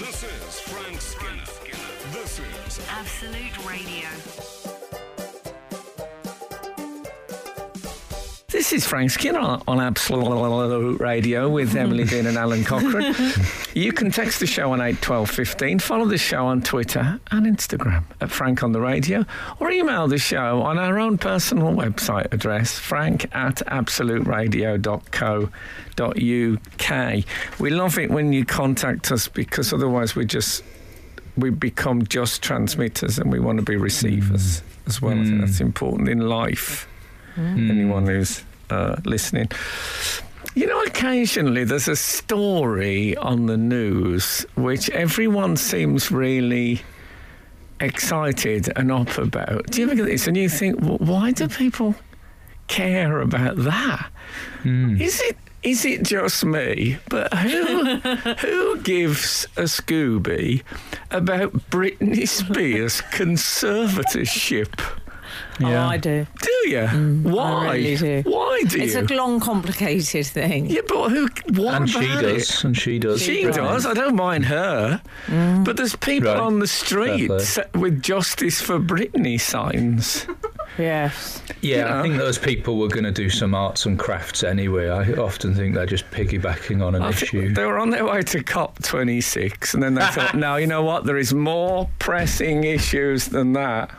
This is Frank Skinner. This is Absolute Radio. This is Frank Skinner on on Absolute Radio with Emily Dean and Alun Cochrane. you can text the show on 81215, follow the show on Twitter and Instagram at Frank on the Radio, or email the show on our own personal website address, frank at absoluteradio.co.uk. We love it when you contact us because otherwise we just we become just transmitters and we want to be receivers mm. as well. I think that's mm. important in life. Mm. Anyone who's uh, listening. You know, occasionally there's a story on the news which everyone seems really excited and up about. Do you ever this and you think, well, why do people care about that? Is it is it just me? But who who gives a Scooby about Britney Spears' conservatorship? Oh, I do. Do you? Mm, Why? really do. Why do It's you? It's a long, complicated thing. yeah, but who? What and she about does, it? and she does. She does. I don't mind her. Mm. But there's people Right. on the Fair streets with justice for Britney signs. Yes. Yeah, you know. I think those people were going to do some arts and crafts anyway. I often think they're just piggybacking on an I issue. they were on their way to COP26, and then they thought, "No, you know what? There is more pressing issues than that."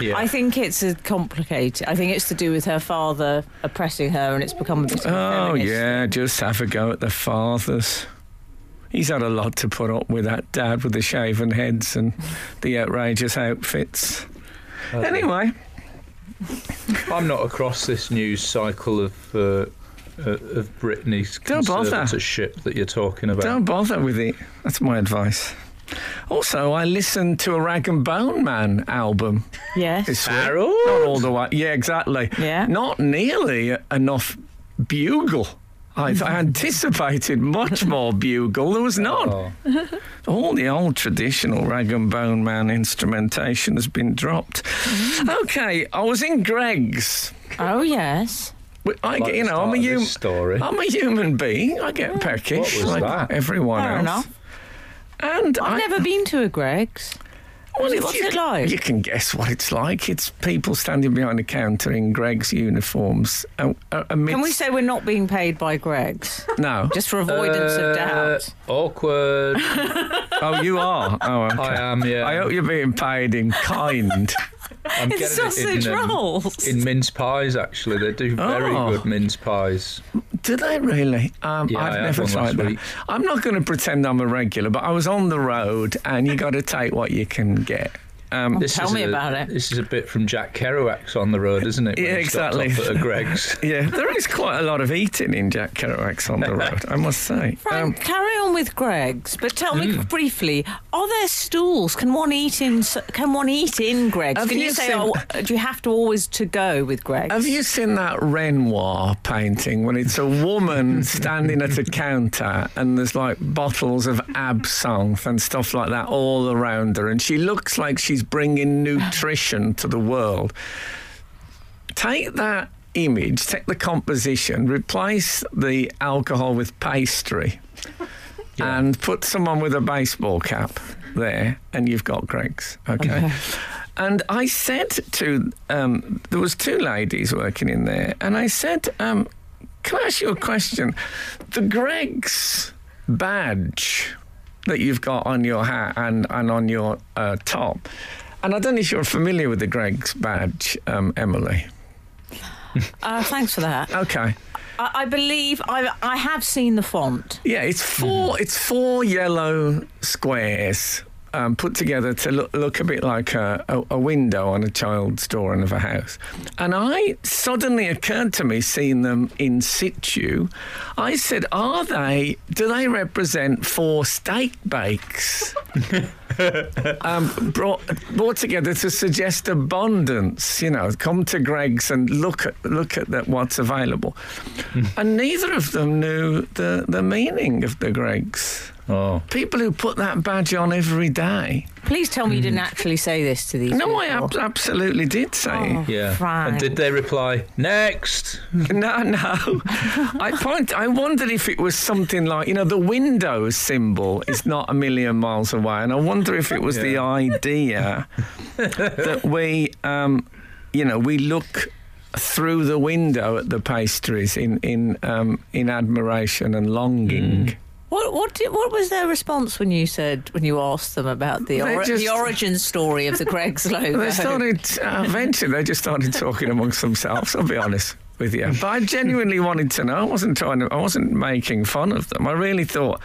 Yeah. I think it's a complicated. I think it's to do with her father oppressing her, and it's become a bit. Of Oh feminist yeah, just have a go at the fathers. He's had a lot to put up with that dad with the shaven heads and the outrageous outfits. Anyway, I'm not across this news cycle of uh, uh, of Britney's Don't bother. that you're talking about. don't bother with it. That's my advice. Also, I listened to a Rag and Bone Man album Yes. this week. Harold? Not all the way. Yeah, exactly. Yeah. Not nearly enough bugle. I, I anticipated much more bugle. There was none. Oh. All the old traditional rag and bone man instrumentation has been dropped. Mm. Okay, I was in Greggs. Oh yes. But I, Like you the know, I'm a start of human. story. I'm a human being. I get peckish What was like that? everyone Fair else. enough. And I've I, never been to a Greggs. well, if What's you, it like? You can guess what it's like. It's people standing behind a counter in Greggs uniforms. Amidst, Can we say we're not being paid by Greggs, no? just for avoidance Uh, of doubt? Awkward. oh, you are. Oh, okay. I am. Yeah. I hope you're being paid in kind. I'm It's sausage it in, um, rolls. in mince pies. Actually, they do very Oh. good mince pies. Do they really? Um, Yeah, I've I never tried that. week. I'm not going to pretend I'm a regular, but I was on the road, and you got to take what you can get. Um, This Tell me a- about it. This is a bit from Jack Kerouac's on the road, isn't it? when Yeah, exactly. off At a Greggs. yeah, there is quite a lot of eating in Jack Kerouac's on the road, I must say. Frank, Um, carry on with Greggs, but tell Hmm. me briefly: Are there stools? Can one eat in? s- Can one eat in Greggs? Have Can you, you say? seen- Oh, do you have to always to go with Greggs? have you seen that Renoir painting when it's a woman standing at a counter and there's like bottles of absinthe and stuff like that all around her, and she looks like she's bringing nutrition to the world? Take that image, take the composition, replace the alcohol with pastry, and put someone with a baseball cap there, and you've got Greggs. Okay. And I said to um, there was two ladies working in there, and I said, um, "Can I ask you a question? The Greggs badge that you've got on your hat and, and on your uh, top, and I don't know if you're familiar with the Greggs badge, um, Emily. Uh, thanks for that. Okay, I, I believe I I have seen the font. yeah, it's 4 It's four yellow squares. Um, put together to look, look a bit like a, a, a window on a child's door of a house. And I suddenly occurred to me seeing them in situ. I said, Are they, do they represent four steak bakes? um, brought, brought together to suggest abundance. You know, come to Greggs and look at look at what's available. and neither of them knew the, the meaning of the Greggs Oh, People who put that badge on every day. Please tell me you didn't actually say this to these people. No, I ab- absolutely did say. Oh, yeah. Frank. And did they reply next? No, no. I point, I wondered if it was something like you know the Windows symbol is not a million miles away, and I wonder if it was the idea that we, um, you know, we look through the window at the pastries in in um, in admiration and longing. What what did, what was their response when you said when you asked them about the ori- just- the origin story of the Greggs logo? They started uh, eventually. They just started talking amongst themselves. I'll be honest with you, but I genuinely wanted to know. I wasn't trying to. I wasn't making fun of them. I really thought.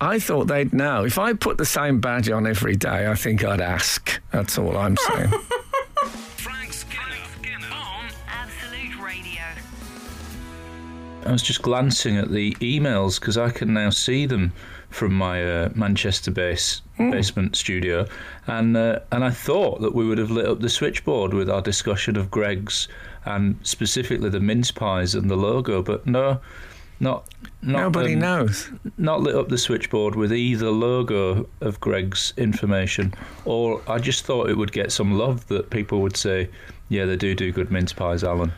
I thought they'd know. If I put the same badge on every day, I think I'd ask. That's all I'm saying. I was just glancing at the emails because I can now see them from my uh, Manchester base basement studio, and uh, and I thought that we would have lit up the switchboard with our discussion of Greggs and specifically the mince pies and the logo, but no, not. not Nobody um, knows. Not lit up the switchboard with either logo of Greggs information, or I just thought it would get some love that people would say, "Yeah, they do do good mince pies, Alun."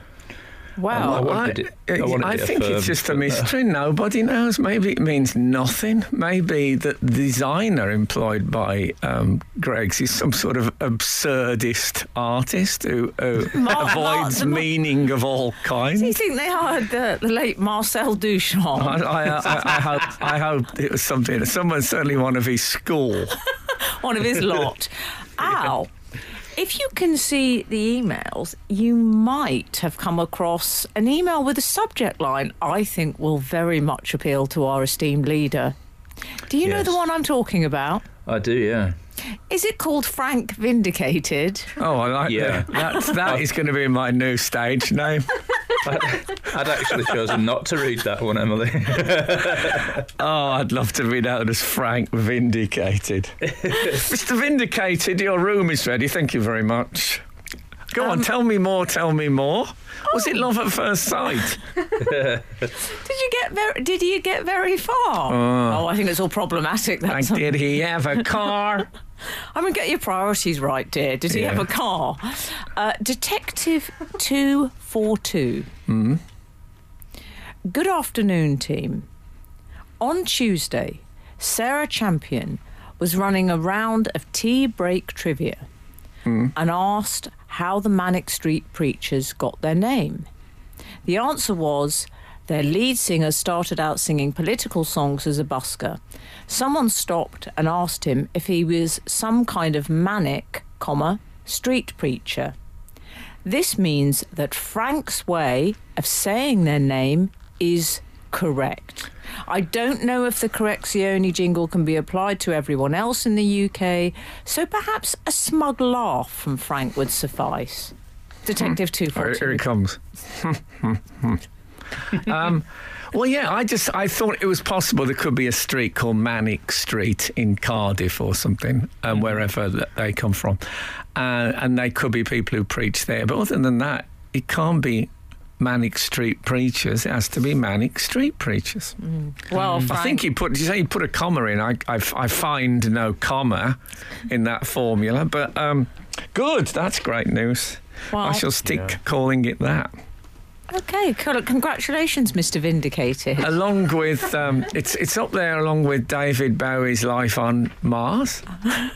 Wow. I wanted it- I I it think it's just a no. mystery. Nobody knows. Maybe it means nothing. Maybe the designer employed by um, Greggs is some sort of absurdist artist who, who Mar- avoids Mar- meaning of all kinds. Do you think they hired the, the late Marcel Duchamp? I, I, I, I hope I hope it was something. Someone certainly one of his school. one of his lot. Al, if you can see the emails, you might have come across an email with a subject line I think will very much appeal to our esteemed leader. Do you know the one I'm talking about? I do, yeah. Is it called Frank Vindicated? Oh, I like Yeah. that. That's, that is going to be my new stage name. I'd actually chosen not to read that one, Emily. Oh, I'd love to be known as Frank Vindicated. Mr. Vindicated, your room is ready. Thank you very much. Go on, um, tell me more, tell me more. Was it oh. love at first sight? Did you get very? Did you get very far? Ah. oh, I think it's all problematic. And That's did he have a car? I mean, get your priorities right, dear. Did he Yeah. have a car? Uh, Detective 242. Hmm? Good afternoon, team. On Tuesday, Sarah Champion was running a round of tea break trivia and asked how the Manic Street Preachers got their name. The answer was their lead singer started out singing political songs as a busker. Someone stopped and asked him if he was some kind of manic, comma, street preacher. This means that Frank's way of saying their name is correct. I don't know if the Correczioni jingle can be applied to everyone else in the UK, so perhaps a smug laugh from Frank would suffice. Detective Here, here 242. it comes. um, well, yeah, I just I thought it was possible there could be a street called Manic Street in Cardiff or something, um, wherever that they come from, uh, and they could be people who preach there. But other than that, it can't be Manic Street preachers. It has to be Manic Street preachers. Well, I think you put. Did you say you put a comma in? I, I, I find no comma in that formula, but um, good. That's great news. I shall stick Yeah. calling it that. okay, cool. congratulations, Mr. Vindicated. along with um, it's it's up there along with David Bowie's Life on Mars.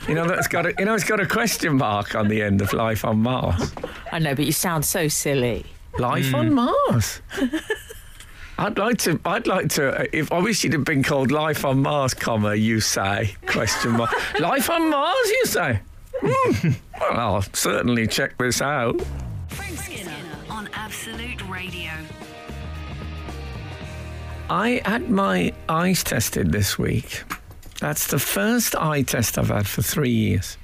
You know that's got a you know it's got a question mark on the end of Life on Mars. I know, but you sound so silly. Life on Mars. I'd like to. I'd like to. If I wish it had been called Life on Mars, comma you say question mark. Life on Mars, you say. Hmm. Well, I'll certainly check this out. Frank Skinner on Absolute Radio. I had my eyes tested this week. That's the first eye test I've had for three years.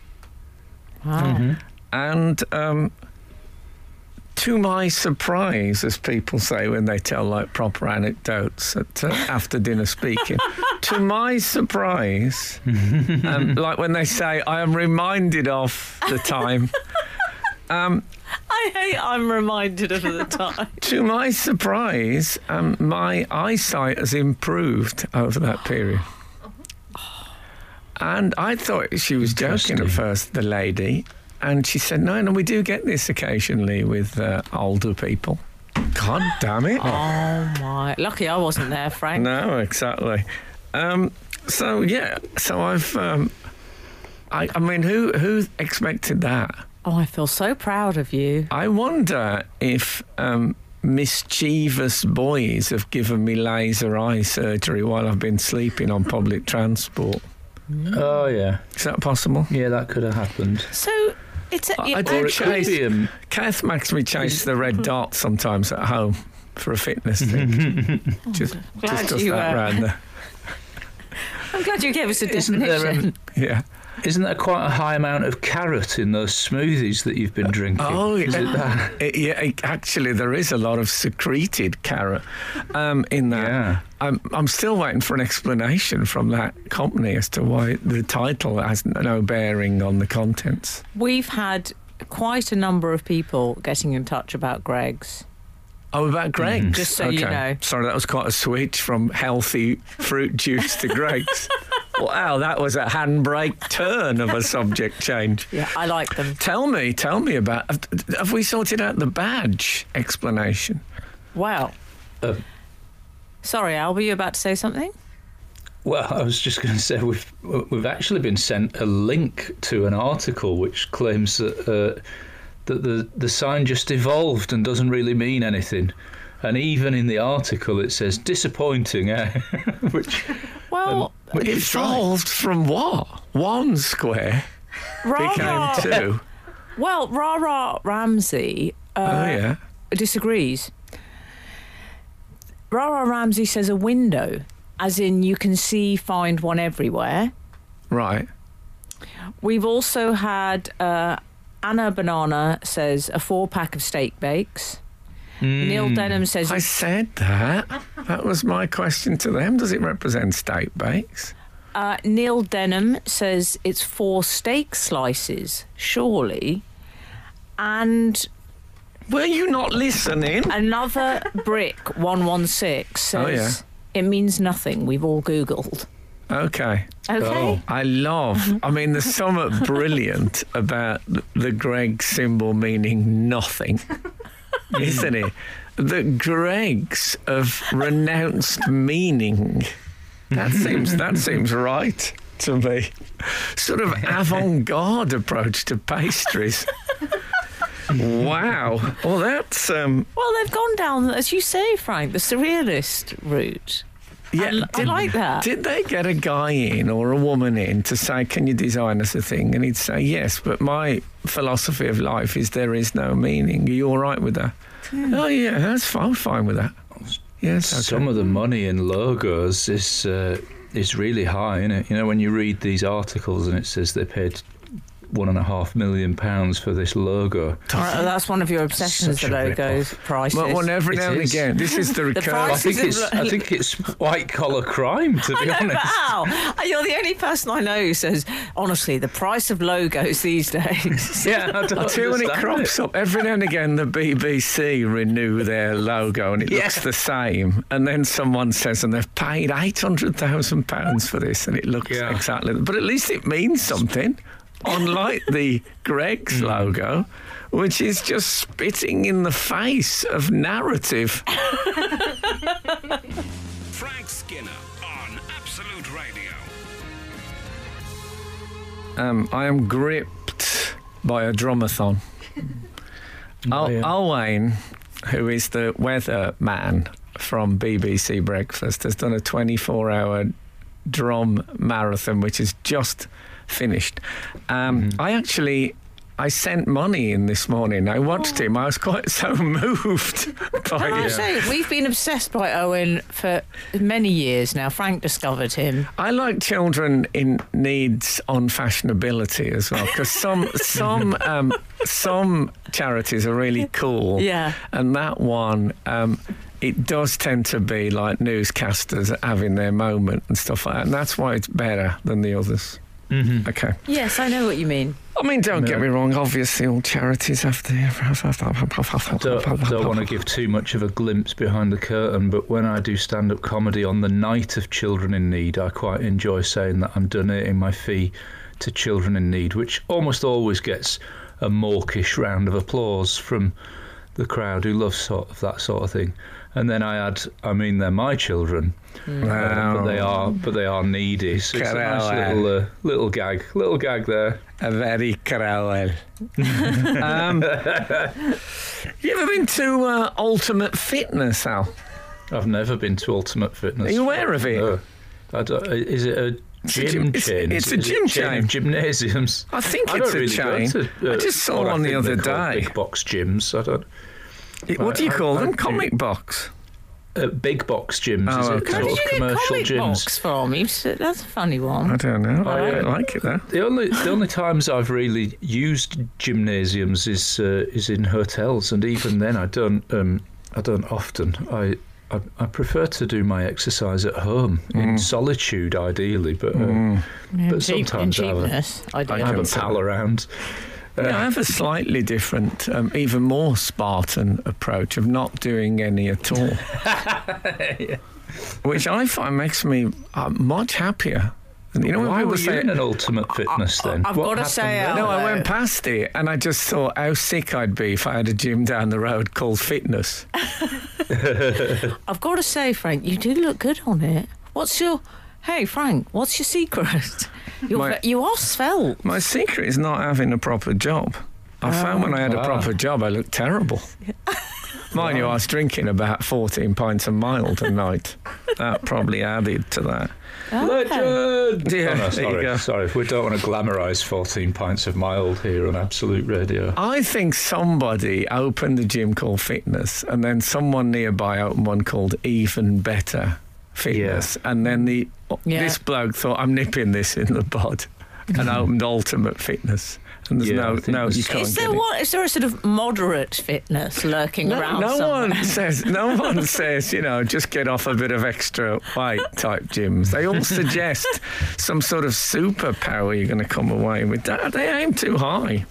Wow. And um, to my surprise, as people say when they tell like proper anecdotes at uh, after dinner speaking, to my surprise, um, like when they say, I am reminded of the time. Um, I hate I'm reminded of the time. to my surprise, um, my eyesight has improved over that period. And I thought she was joking at first, the lady. And she said, no, no, we do get this occasionally with uh, older people. God damn it. Oh my! Lucky I wasn't there, Frank. No, exactly. Um, so, yeah, so I've. Um, I, I mean, who who expected that? Oh, I feel so proud of you. I wonder if um, mischievous boys have given me laser eye surgery while I've been sleeping on public transport. Oh yeah, Is that possible? yeah, that could have happened. So it's a, I- you I do Or it actually- could chase- be um, Kath makes me chase the red dot sometimes at home for a fitness thing. just just does that uh, round there. I'm glad you gave us a Isn't there, definition. um, Yeah. Isn't there quite a high amount of carrot in those smoothies that you've been drinking? Oh, Is it yeah. that? It- yeah, it- actually, there is a lot of secreted carrot um, in that. Yeah. I'm, I'm still waiting for an explanation from that company as to why the title has no bearing on the contents. We've had quite a number of people getting in touch about Greggs. Oh, about Greggs. Just so you know. Sorry, that was quite a switch from healthy fruit juice to Greggs. wow, that was a handbrake turn of a subject change. Yeah, I like them. Tell me, tell me about. Have, have we sorted out the badge explanation? Wow. Uh, Sorry, Al, were you about to say something? Well, I was just going to say we've we've actually been sent a link to an article which claims that uh, that the the sign just evolved and doesn't really mean anything. And even in the article, it says disappointing, eh? which Well, which is right. evolved from what? One square became two. well, Ra Ra Ramsey oh, uh, yeah. disagrees. Ra Ra Ramsey says a window, as in you can see, find one everywhere. Right. We've also had uh, Anna Banana says a four pack of steak bakes. Neil Denham says I said that. That was my question to them. Does it represent steak bakes? uh, Neil Denham says it's four steak slices, surely. And Were you not listening? another brick one one six says Oh, yeah. it means nothing. We've all googled. Okay. Okay. I love, I mean, there's something brilliant about the Greg symbol meaning nothing, isn't it? The Greggs of renounced meaning. That seems, that seems right to me. Sort of avant garde approach to pastries. Wow. Well, that's, um, Well, they've gone down, as you say, Frank, the surrealist route. Yeah. I, I like that. Did they get a guy in or a woman in to say, "Can you design us a thing?" And he'd say, "Yes, but my philosophy of life is there is no meaning. Are you all right with that?" Oh yeah, that's fine. I'm fine with that. Yes, okay. Some of the money in logos is uh, is really high, isn't it? You know, when you read these articles and it says they paid one and a half million pounds for this logo. All right, that's one of your obsessions, Such the a logos prices. Well, well, every It now and again, this is the recurring. I think it's a- I think it's white collar crime to I be know, honest. Al, you're the only person I know who says, honestly, the price of logos these days. Yeah, I don't I tell you when it understand crops up, every now and again the BBC renew their logo and it looks the same. And then someone says, and they've paid £800,000 for this and it looks Yeah. exactly. But at least it means something. Unlike the Greggs logo, which is just spitting in the face of narrative. Frank Skinner on Absolute Radio. Um, I am gripped by a drumathon. Al- yeah. Alwyn, who is the weather man from BBC Breakfast, has done a 24 hour drum marathon, which is just finished. Um, I actually. I sent money in this morning. I watched him. I was quite so moved by Can I say, we've been obsessed by Owain for many years now. Frank discovered him. I like children in needs on fashionability as well because some some um, some charities are really cool. Yeah. and that one. Um, it does tend to be like newscasters having their moment and stuff like that, and that's why it's better than the others. Mm-hmm. Okay. Yes, I know what you mean. I mean, don't get me wrong. Obviously, all charities have their. Don't, don't want to give too much of a glimpse behind the curtain, but when I do stand up comedy on the night of Children in Need, I quite enjoy saying that I'm donating my fee to Children in Need, which almost always gets a mawkish round of applause from the crowd who love sort of that sort of thing. And then I add, I mean, they're my children, uh, but they are, but they are needy. So it's a nice little, uh, little gag, little gag there. A very Crowell. um, you ever been to uh, Ultimate Fitness, Al? I've never been to Ultimate Fitness. Are you aware of it? No. I don't, is it a gym gym- it's- chain? it's Is a it gym chain chain. gymnasiums. I think I it's a really chain. to, uh, I just saw what I one the other day. Big box gyms. I don't. What do you I- call I them? do- Comic box. Uh, big box gyms. Oh, is it okay. Sort did of you get commercial comic gyms? box from? You that's a funny one. I don't know. I yeah. like it though. The only the only times I've really used gymnasiums is uh, is in hotels, and even then I don't um, I don't often. I, I I prefer to do my exercise at home in solitude, ideally. But uh, Yeah, but cheap- sometimes I have a- I do. I have a consider- pal around. Yeah, I have a slightly different, um, even more Spartan approach of not doing any at all, which I find makes me uh, much happier. And you know when Why people were you in an ultimate fitness then? I've What gotta say, there? No, I went past it and I just thought how sick I'd be if I had a gym down the road called Fitness. I've got to say, Frank, you do look good on it. What's your. Hey, Frank, what's your secret? You're, My- ve- you are svelte. My secret is not having a proper job. I oh. found when I had a proper job, I looked terrible. Mind you, I was drinking about 14 pints of mild a night. That probably added to that. Oh. Legend! Yeah, oh, no, sorry, sorry. We don't want to glamorise 14 pints of mild here on Absolute Radio. I think somebody opened a gym called Fitness, and then someone nearby opened one called Even Better Fitness, and then the Yeah. this bloke thought I'm nipping this in the bud, and opened Ultimate Fitness. And there's Yeah, no, no, you can't Is get there it. what? Is there a sort of moderate fitness lurking No, around? no somewhere? one says. No one says. You know, just get off a bit of extra weight type gyms. They all suggest some sort of superpower you're going to come away with. They aim too high.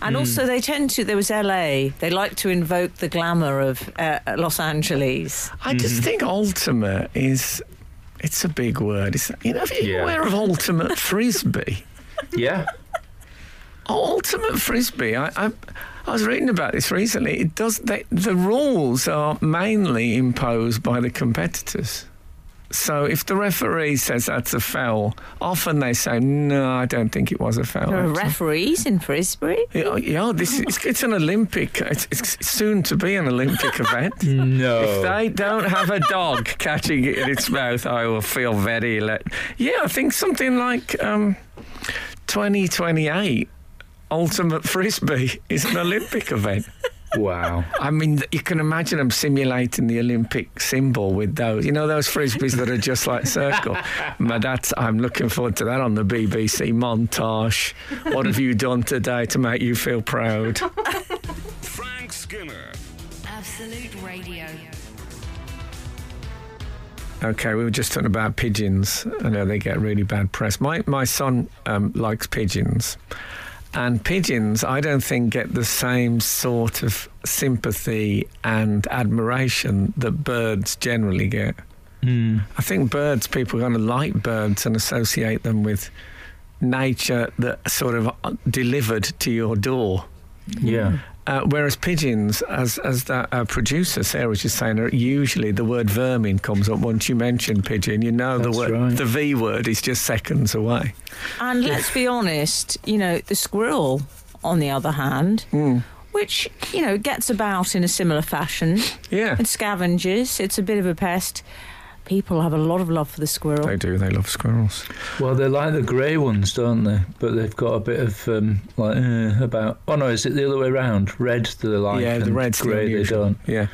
And also, they tend to. There was LA. They like to invoke the glamour of uh, Los Angeles. I just think ultimate is. It's a big word. It's, you know, are you Yeah. aware of ultimate frisbee? Yeah. Ultimate frisbee. I, I, I was reading about this recently. It does. They, the rules are mainly imposed by the competitors. So if the referee says that's a foul, often they say, "No, I don't think it was a foul." There are referees in Frisbee. Yeah, yeah, this is, it's an Olympic. It's, it's soon to be an Olympic event. No. If they don't have a dog catching it in its mouth, I will feel very. Le- yeah, I think something like um, 2028 Ultimate Frisbee is an Olympic event. wow. I mean, you can imagine them simulating the Olympic symbol with those. You know, those frisbees that are just like circle. but that's, I'm looking forward to that on the BBC montage. What have you done today to make you feel proud? Frank Skinner. Absolute Radio. Okay, we were just talking about pigeons. I know they get really bad press. My my son um, likes pigeons, and pigeons I don't think get the same sort of sympathy and admiration that birds generally get. Hmm. I think birds, people are going to like birds and associate them with nature that sort of delivered to your door. Yeah. Uh, whereas pigeons, as as that uh, producer Sarah was just saying, are usually the word vermin comes up once you mention pigeon. You know That's the word, right. the V word is just seconds away. And let's be honest, you know, the squirrel, on the other hand, Hmm. which, you know, gets about in a similar fashion. Yeah, It scavenges, it's a bit of a pest. People have a lot of love for the squirrel. they do. They love squirrels. Well, they're like the grey ones, don't they? But they've got a bit of um, like uh, about. Oh no, is it the other way around? Red they like, yeah, the and red's the grey they don't. Yeah.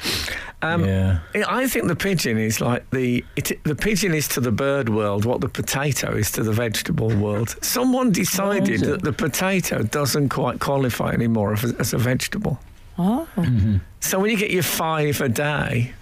Um, yeah. I think the pigeon is like the it, the pigeon is to the bird world what the potato is to the vegetable world. Someone decided that the potato doesn't quite qualify anymore as, as a vegetable. Oh. So when you get your five a day,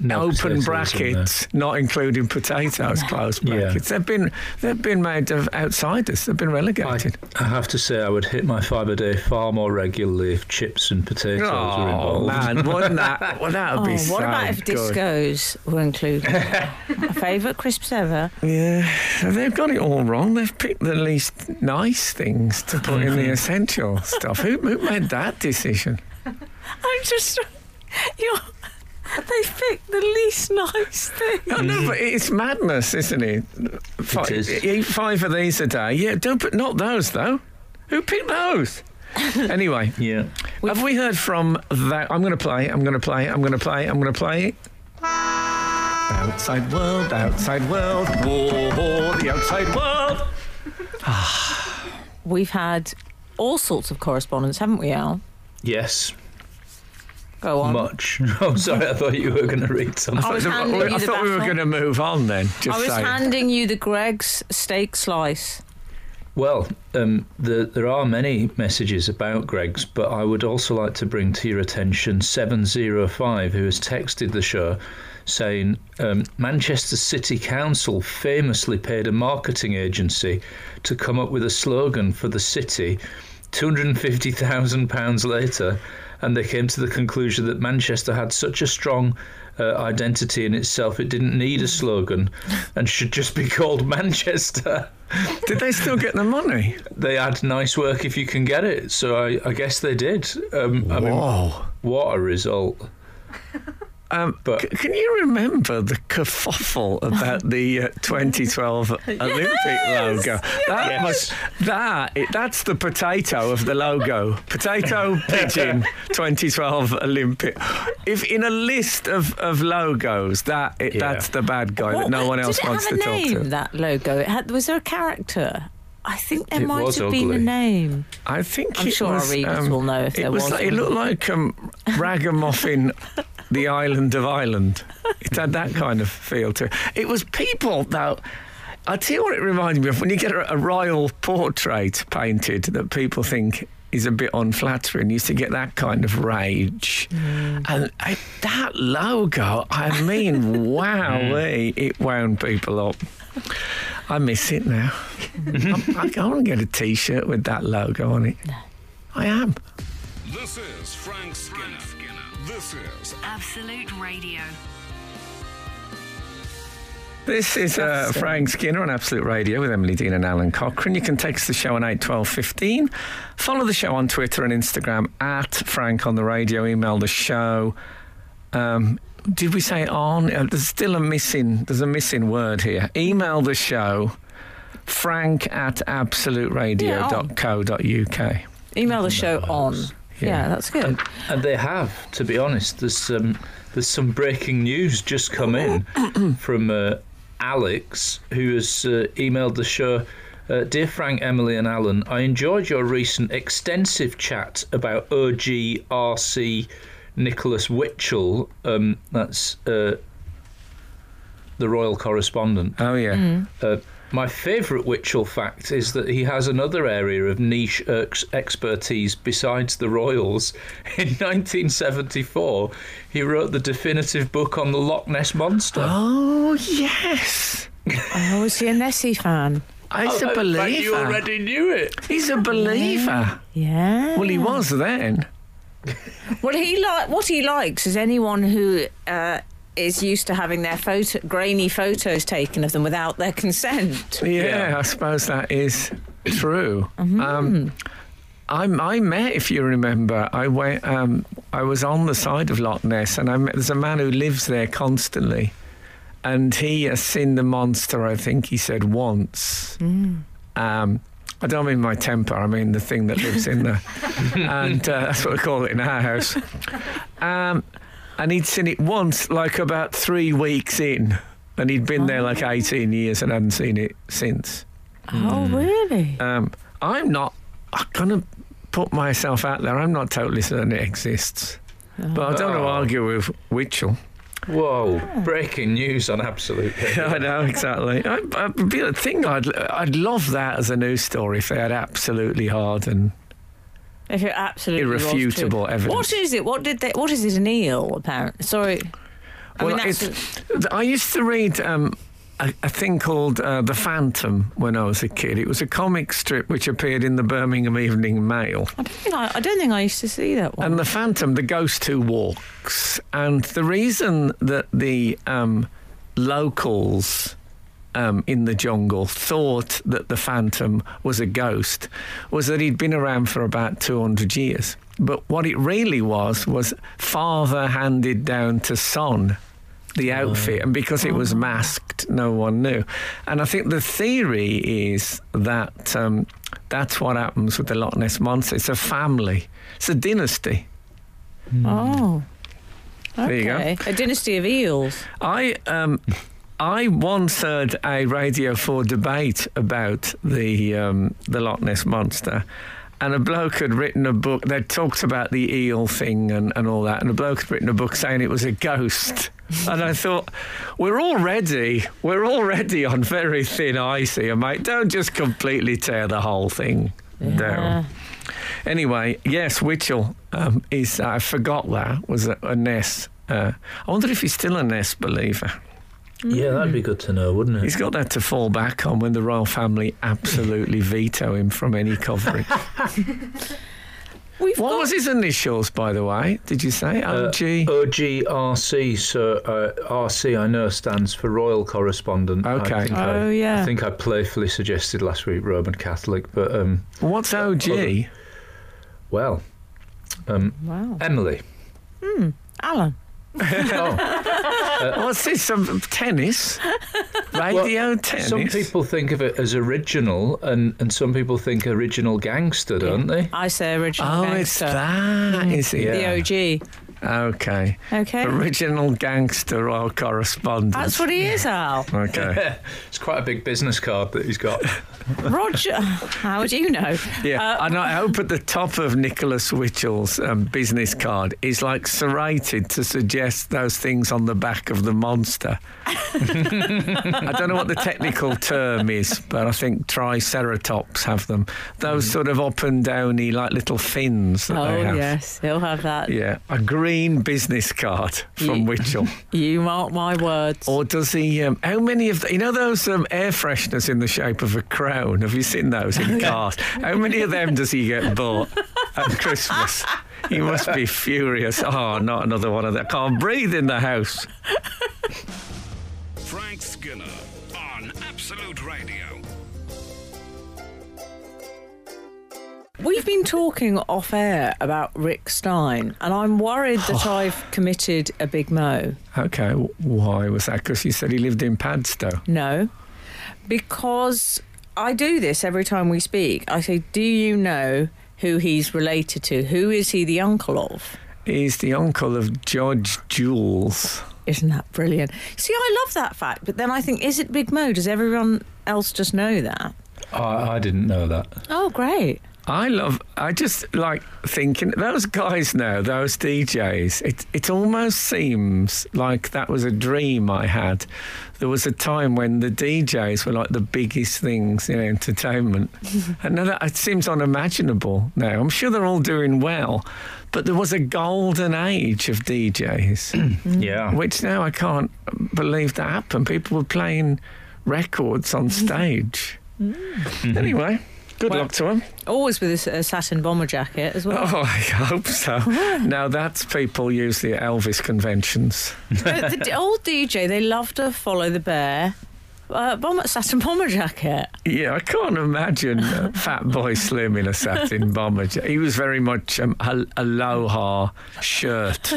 No open potatoes in brackets, not including potatoes, close Yeah. brackets. They've been they've been made of outsiders. They've been relegated. I have to say, I would hit my five a day far more regularly if chips and potatoes were oh involved. man, wouldn't that? Well, that would Oh, be what so about if good. discos were included? My favourite crisps ever. Yeah, they've got it all wrong. They've picked the least nice things to put in the mm-hmm. essential stuff. Who, who made that decision? I'm just. You're, they picked the least nice thing. I know, but it's madness, isn't it? Five, is. Eat five of these a day. Yeah, don't put not those though. Who picked those? anyway, Yeah. have we heard from that? I'm going to play. I'm going to play. I'm going to play. I'm going to play. Outside world, outside world, whoa, the outside world. We've had all sorts of correspondence, haven't we, Al? Yes. Go on. Much. Oh, sorry. I thought you were going to read something. I was I handing you the thought we were baton. going to move on then. Just I was saying. handing you the Greggs steak slice. Well, um, the, there are many messages about Greggs, but I would also like to bring to your attention 705, who has texted the show saying um, Manchester City Council famously paid a marketing agency to come up with a slogan for the city. £250,000 later, and they came to the conclusion that Manchester had such a strong uh, identity in itself, it didn't need a slogan and should just be called Manchester. Did they still get the money? They had nice work if you can get it, so I, I guess they did. Um, I mean, what a result! Um, But- c- can you remember the kerfuffle about the uh, 2012 Olympic logo? That Yes. was that. It, that's the potato of the logo. Potato pigeon 2012 Olympic. If in a list of, of logos, that it, Yeah. that's the bad guy that no one else it wants have to a talk name, to. That logo. It had, was there a character? I think there It might was have been a name. I think I'm it sure our readers um, will know if it there was. was like- it looked like um, Ragamuffin, the island of Ireland. It had that kind of feel to it. It was people though. I tell you what, it reminded me of when you get a, a royal portrait painted that people think is a bit unflattering. You used to get that kind of rage, mm. and I, that logo. I mean, wow, it wound people up. I miss it now. Mm. I, I want to get a T-shirt with that logo on it. I am. This is Frank Skinner. This is Absolute Radio. This is uh, Frank Skinner on Absolute Radio with Emily Dean and Alun Cochrane. You can text the show on eight twelve fifteen. Follow the show on Twitter and Instagram at Frank on the Radio. Email the show. Um, did we say on? Uh, there's still a missing. There's a missing word here. Email the show. Frank at absoluteradio.co.uk. Email the show on. Yeah. Yeah, that's good. And they have, to be honest. There's um, there's some breaking news just come in from uh, Alex, who has uh, emailed the show. Uh, Dear Frank, Emily, and Alun, I enjoyed your recent extensive chat about OGRC Nicholas Witchell. Um, that's uh, the royal correspondent. Oh yeah. Uh, my favourite Witchell fact is that he has another area of niche ex- expertise besides the royals. In 1974, he wrote the definitive book on the Loch Ness monster. Oh yes. Oh, was he a Nessie fan? He's Oh, a believer. You already knew it. He's a believer. Yeah. Well, he was then. Well, he like what he likes is anyone who uh, is used to having their photo, grainy photos taken of them without their consent. Yeah, Yeah. I suppose that is true. Mm-hmm. Um, I, I met, if you remember, I went. Um, I was on the side of Loch Ness, and I met. There's a man who lives there constantly, and he has seen the monster. I think he said once. Mm. Um, I don't mean my temper. I mean the thing that lives in there, and uh, that's what we call it in our house. Um, and he'd seen it once, like about three weeks in, and he'd been there like 18 years and hadn't seen it since. Oh, really? Um, I'm not. I'm gonna put myself out there. I'm not totally certain it exists, but I don't want to Oh. argue with Witchell. Whoa! Breaking news on Absolute. I know exactly. I, I, the thing I'd I'd love that as a news story if they had absolutely hard and If it absolutely irrefutable evidence. What is it? What did they? What is it? An eel? Apparently, sorry. I mean, Well, that's it's, I used to read um, a, a thing called uh, The Phantom when I was a kid. It was a comic strip which appeared in the Birmingham Evening Mail. I don't think I, I don't think I used to see that one. And the Phantom, the ghost who walks. And the reason that the um, locals um, in the jungle thought that the Phantom was a ghost was that he'd been around for about 200 years. But what it really was was father handed down to son the outfit, and because it was masked, no one knew. And I think the theory is that um, that's what happens with the Loch Ness monster. It's a family, it's a dynasty. oh. There you go. Okay. A dynasty of eels. I um, I once heard a Radio 4 debate about the um, the Loch Ness monster. And a bloke had written a book. They'd talked about the eel thing and, and all that. And a bloke had written a book saying it was a ghost. and I thought, we're already we're already on very thin ice here, mate. Don't just completely tear the whole thing down. Anyway, yes, Witchell um, is. I forgot that was a, a Ness. Uh, I wonder if he's still a Ness believer. Yeah, that'd be good to know, wouldn't it? He's got that to fall back on when the royal family absolutely veto him from any coverage. We've what got, was his initials, by the way? Did you say Uh, OG? OGRC, so uh, RC I know stands for Royal Correspondent. Okay. I think, Oh, I, yeah. I think I playfully suggested last week Roman Catholic, but um, What's OG? well, um, wow. Emily. Alun. Oh, What's this? Some tennis? Radio tennis? some people think of it as original, and, and some people think original gangster, don't they? I say original Oh, it's gangster. that, mm. is it? Yeah. The OG. Okay. Okay. Original gangster royal correspondent. That's what he is, Al. Okay. it's quite a big business card that he's got. Roger. How do you know? Yeah, and I hope at the top of Nicholas Witchell's um, business card is like serrated to suggest those things on the back of the monster. I don't know what the technical term is, but I think Triceratops have them. Those sort of up and downy, like little fins that Oh, they have. yes. He'll have that. Yeah, a green business card from Ye- Witchell. You mark my words. Or does he? Um, how many of the, you know those um, air fresheners in the shape of a crown? Have you seen those in cars? How many of them does he get bought at Christmas? He must be furious. Oh, not another one of them. Can't breathe in the house. Frank Skinner on Absolute Radio. We've been talking off air about Rick Stein, and I'm worried that I've committed a big mo. Okay, why was that? Because you said he lived in Padstow. No, because I do this every time we speak. I say, Do you know who he's related to? Who is he the uncle of? He's the uncle of Judge Jules. Isn't that brilliant? See, I love that fact, but then I think, is it Big Mo? Does everyone else just know that? I, I didn't know that. Oh, great. I love. I just like thinking those guys now, those DJs. It it almost seems like that was a dream I had. There was a time when the DJs were like the biggest things in entertainment, and now that it seems unimaginable now. I'm sure they're all doing well, but there was a golden age of DJs, Yeah. which now I can't believe that happened. People were playing records on stage. Mm. Anyway, good Well- luck to him. Always with a satin bomber jacket as well. Oh, I hope so. now that's people usually at Elvis conventions. But the old DJ, they love to follow the bear. Uh, bomber, satin bomber jacket. Yeah, I can't imagine Fatboy Slim in a satin bomber. jacket. He was very much um, a aloha shirt,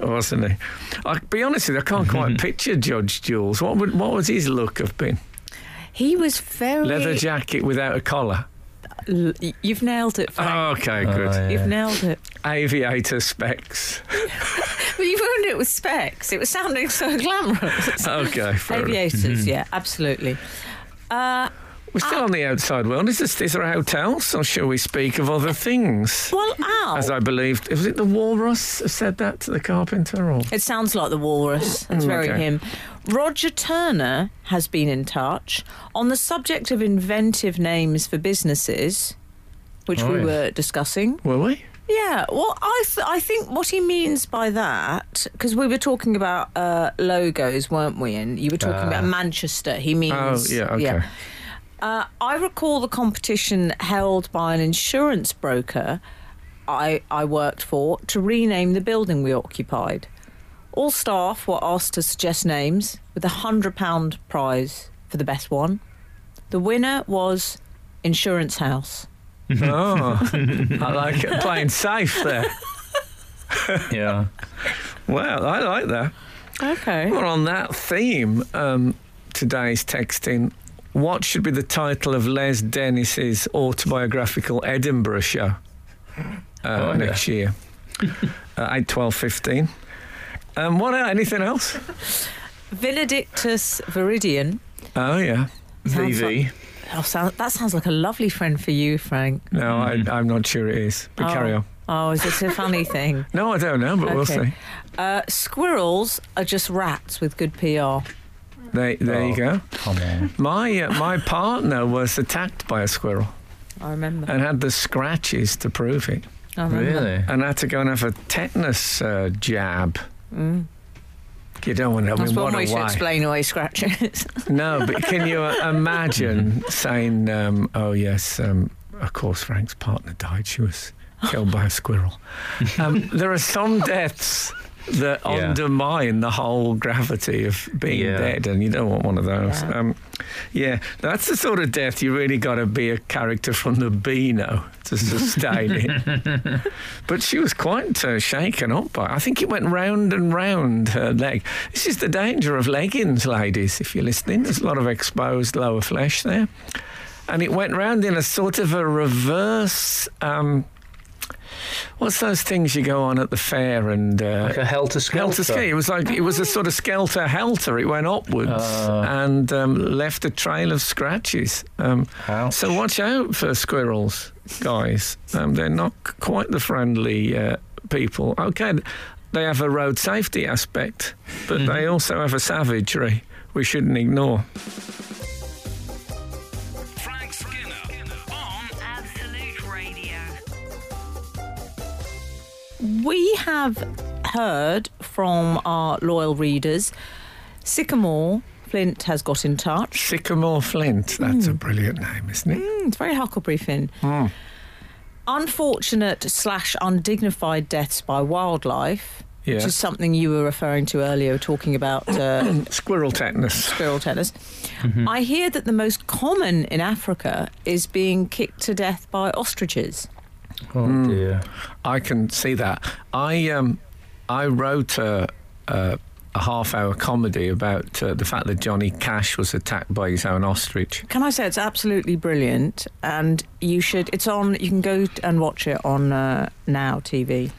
wasn't he? I'll be honest with you, I can't quite picture Judge Jules. What would what would his look have been? He was very. Leather jacket without a collar. L- you've nailed it, Frank. Oh, okay, good. Oh, yeah. You've nailed it. Aviator specs. But you ruined it with specs. It was sounding so glamorous. Okay, fair enough. Aviators, mm-hmm. yeah, absolutely. Uh, We're still on the outside world. Is, this, is there hotels, or shall we speak of other uh, things? well, Al, As I believed, was it the walrus who said that to the carpenter? Or it sounds like the walrus. It's mm, very okay. him. Roger Turner has been in touch on the subject of inventive names for businesses, which we Right. were discussing. were we? Yeah, well, I th- I think what he means by that, because we were talking about uh, logos, weren't we? And you were talking about Manchester. He means. Oh, yeah, okay. Uh, I recall the competition held by an insurance broker I, I worked for to rename the building we occupied. All staff were asked to suggest names with a £100 prize for the best one. The winner was Insurance House. Oh, I like it. Playing safe there. Yeah. Well, I like that. Okay. Well, on that theme, um, today's texting. What should be the title of Les Dennis's autobiographical Edinburgh show uh, Oh, yeah. next year? uh, 8, 12, 15. Um, what? Anything else? Benedictus Viridian. Oh yeah. Sounds VV. Oh, sound, that sounds like a lovely friend for you, Frank. No, I, I'm not sure it is. But oh. carry on. Oh, is it a funny thing? No, I don't know, but we'll see. Uh, squirrels are just rats with good PR. There, there you Oh. go. Come on. My uh, my partner was attacked by a squirrel I remember. and had the scratches to prove it, I remember. Really? and had to go and have a tetanus uh, jab. Mm. You don't want to. I That's mean, one what way to explain away scratches. No, but can you uh, imagine saying, um, "Oh yes, um, of course, Frank's partner died. She was killed by a squirrel." Um, there are some deaths that Yeah. undermine the whole gravity of being Yeah. dead, and you don't want one of those. Yeah. Um, yeah, that's the sort of death you really got to be a character from the Beano to sustain it. But she was quite uh, shaken up by. it. I think it went round and round her leg. This is the danger of leggings, ladies. If you're listening, there's a lot of exposed lower flesh there, and it went round in a sort of a reverse. Um, what's those things you go on at the fair and uh, Like a helter Helter skelter. skelter. It was like it was a sort of skelter helter. It went upwards Oh. and um, left a trail of scratches. Um, so watch out for squirrels, guys. Um, they're not quite the friendly uh, people. Okay, they have a road safety aspect, but they also have a savagery we shouldn't ignore. We have heard from our loyal readers. Sycamore Flint has got in touch. Sycamore Flint. That's a brilliant name, isn't it? Mm, it's very Huckleberry Finn. Unfortunate slash undignified deaths by wildlife, Yeah. which is something you were referring to earlier, talking about uh, Squirrel tetanus. squirrel tennis. I hear that the most common in Africa is being kicked to death by ostriches. Oh dear. I can see that. I um, I wrote a, a, a half-hour comedy about uh, the fact that Johnny Cash was attacked by his own ostrich. Can I say it's absolutely brilliant, and you should. It's on. You can go and watch it on uh, Now TV.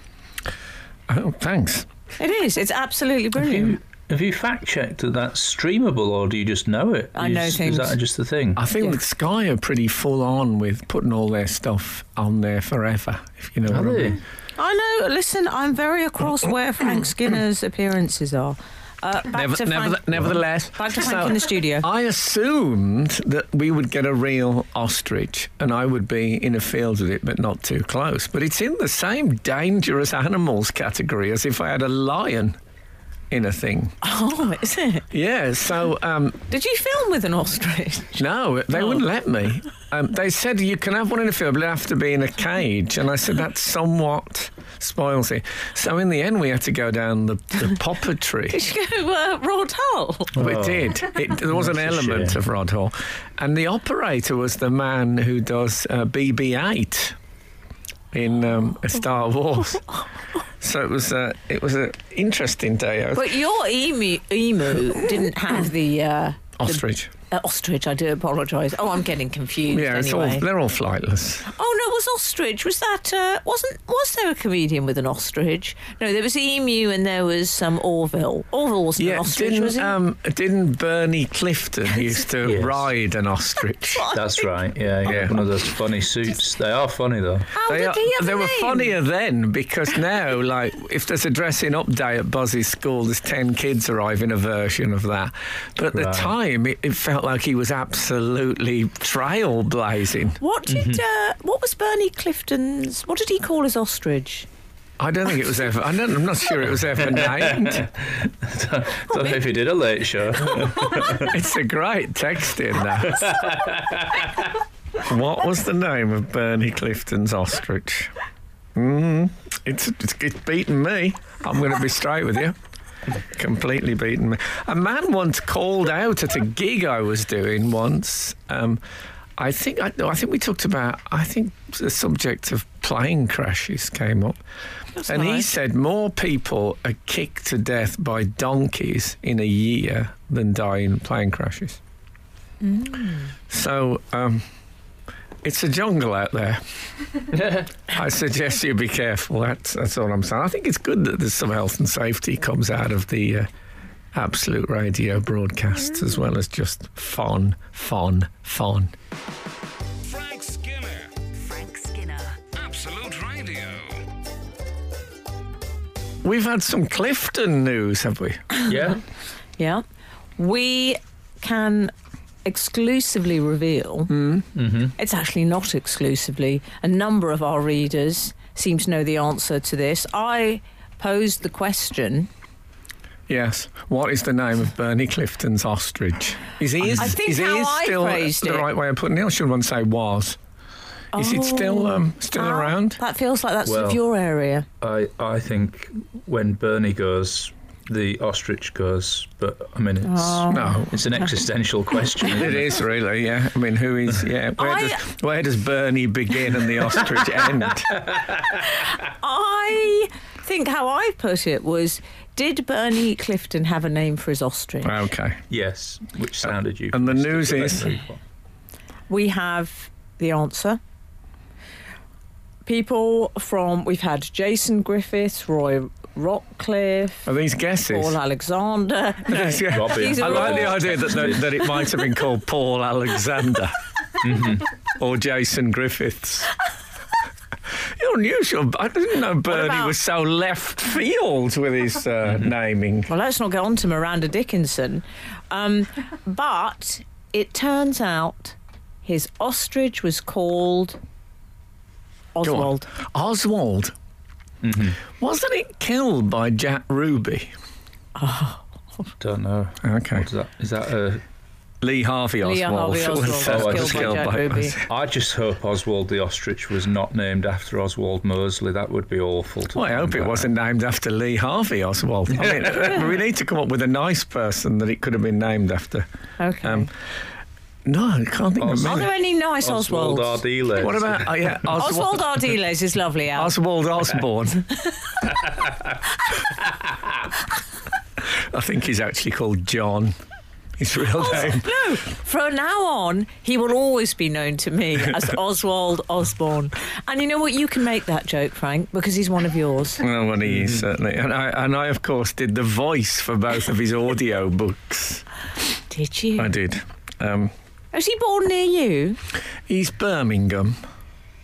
Oh, thanks. It is. It's absolutely brilliant. You, have you fact checked that that's streamable, or do you just know it? I You know just- things. Is that just the thing? I think Yeah. the Sky are pretty full on with putting all their stuff on there forever. If you know Are what I mean. I know. Listen, I'm very across where Frank Skinner's appearances are. Uh, back Never, to never, Frank, nevertheless, back to Frank so in the studio. I assumed that we would get a real ostrich and I would be in a field with it, but not too close. But it's in the same dangerous animals category as if I had a lion in a thing. Oh, is it? Yeah, so um, Did you film with an ostrich? no, they wouldn't let me. Um, they said you can have one in a field, but it have to be in a cage. And I said that somewhat spoils it. So in the end, we had to go down the, the popper tree. Did you go uh, Rod Hull? We Oh. did. It, there was an That's a element shame. of Rod Hull. And the operator was the man who does uh, BB 8 in um, Star Wars. So it was uh, it was an interesting day. But your emu, emu didn't have the, uh, Ostrich. Uh, ostrich. I do apologise. Oh, I'm getting confused. Yeah, it's anyway. all, they're all flightless. Oh no, it was ostrich. Was that uh, wasn't was there a comedian with an ostrich? No, there was emu and there was some Orville. Orville wasn't an ostrich, was didn't he? um, didn't Bernie Clifton used to Yes. ride an ostrich? That's right. Yeah, yeah. Yeah. One of those funny suits. They are funny though. How They, did are- he have they a were name? funnier then because now, like, if there's a dressing up day at Buzzy's school, there's 10 kids arrive in a version of that. But at the time, it, it felt felt like he was absolutely trailblazing. What did uh, what was Bernie Clifton's? What did he call his ostrich? I don't think it was ever. I don't, I'm not sure it was ever named. Don't know if he did a late show. It's a great text in that. what was the name of Bernie Clifton's ostrich? Mm, it's, it's it's beaten me. I'm going to be straight with you. Completely beaten me. A man once called out at a gig I was doing once. Um, I think I, I think we talked about. I think the subject of plane crashes came up, That's and he said more people are kicked to death by donkeys in a year than die in plane crashes. So um, it's a jungle out there. I suggest you be careful. That's that's all I'm saying. I think it's good that there's some health and safety comes out of the uh, absolute radio broadcasts as well as just fun, fun, fun. Frank Skinner, Frank Skinner. Absolute Radio. We've had some Clifton news, have we? yeah. Yeah, we can exclusively reveal. It's actually not exclusively. A number of our readers seem to know the answer to this. I posed the question. Yes. What is the name of Bernie Clifton's ostrich? Is he is, I think is he how is I still phrased the it- right way of putting it? Or should one say was? Is it still um, still Ah, around? That feels like that's sort of Well- your area. I I think when Bernie goes, the ostrich goes. But I mean, it's Oh. No. it's an existential question. It is really, yeah. I mean, who is, yeah. Where, I- does, where does Bernie begin and the ostrich end? I think how I put it was did Bernie Clifton have a name for his ostrich? Okay. Yes, which sounded you. And the news is- We have the answer. People from, we've had Jason Griffiths, Roy Rockcliffe, Are these guesses? Paul Alexander. No, Yeah. Robbie. I like the idea that, that, that it might have been called Paul Alexander or Jason Griffiths. You're unusual. I didn't know Bernie about- was so left field with his uh, naming. Well, let's not get on to Miranda Dickinson. Um, but it turns out his ostrich was called Go on. Oswald. Oswald. Wasn't it killed by Jack Ruby? I don't know. Okay. What's that? Is that a? Lee Harvey Oswald? Lee Oswald. Harvey was, Oswald uh, was killed by Jack Ruby. I just hope Oswald the ostrich was not named after Oswald Mosley. That would be awful. To Well, I hope it out. wasn't named after Lee Harvey Oswald. I mean, we need to come up with a nice person that it could have been named after. Okay. Um, No, I can't think of Os- Are many. there any nice Oswald Oswalds? Ardiles. What about oh, yeah, Oswald Ardiles is lovely, Al. Oswald Osbourne. I think he's actually called John. His real name. no, from now on, he will always be known to me as Oswald Osbourne. And you know what? You can make that joke, Frank, because he's one of yours. Well, one he is certainly, and I, and I of course did the voice for both of his audio books. Did you? I did. Um, Was he born near you? he's Birmingham.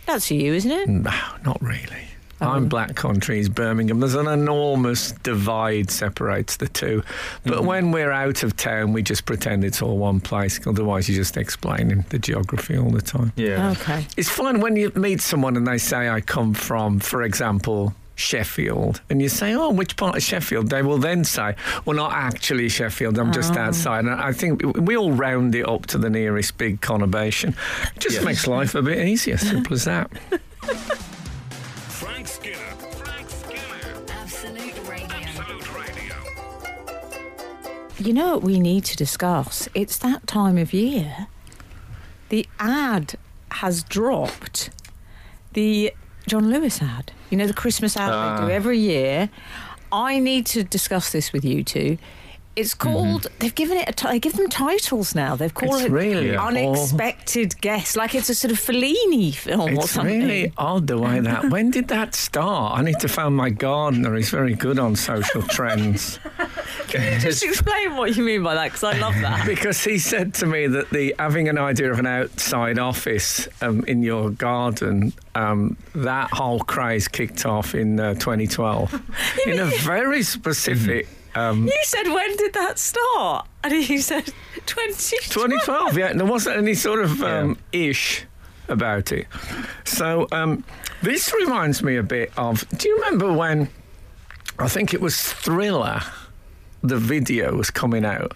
That's you, isn't it? No, not really. Oh. I'm Black Country, he's Birmingham. There's an enormous divide separates the two. But mm. when we're out of town, we just pretend it's all one place. Otherwise, you're just explaining the geography all the time. Yeah. Okay. It's fun when you meet someone and they say, I come from, for example, Sheffield. And you say, Oh, which part of Sheffield? They will then say, Well, not actually Sheffield, I'm just oh. outside. And I think we all round it up to the nearest big conurbation. It just Yes. makes life a bit easier. Simple as that. Frank Skinner. Frank Skinner. Absolute Radio. Absolute Radio. You know what we need to discuss? It's that time of year. The ad has dropped. The John Lewis ad. You know, the Christmas ad they do Ah. every year. I need to discuss this with you two. It's called. They've given it. A t- they give them titles now. They've called It's it really unexpected guest, like it's a sort of Fellini film or something. It's really odd the way that. When did that start? I need to find my gardener. He's very good on social trends. Just explain what you mean by that, because I love that. Because he said to me that the having an idea of an outside office um, in your garden, um, that whole craze kicked off in uh, 2012 in a very specific Um, You said, when did that start? And he said, 2012. 2012, yeah. There wasn't any sort of um, ish about it. So um, this reminds me a bit of. Do you remember when I think it was Thriller? The video was coming out.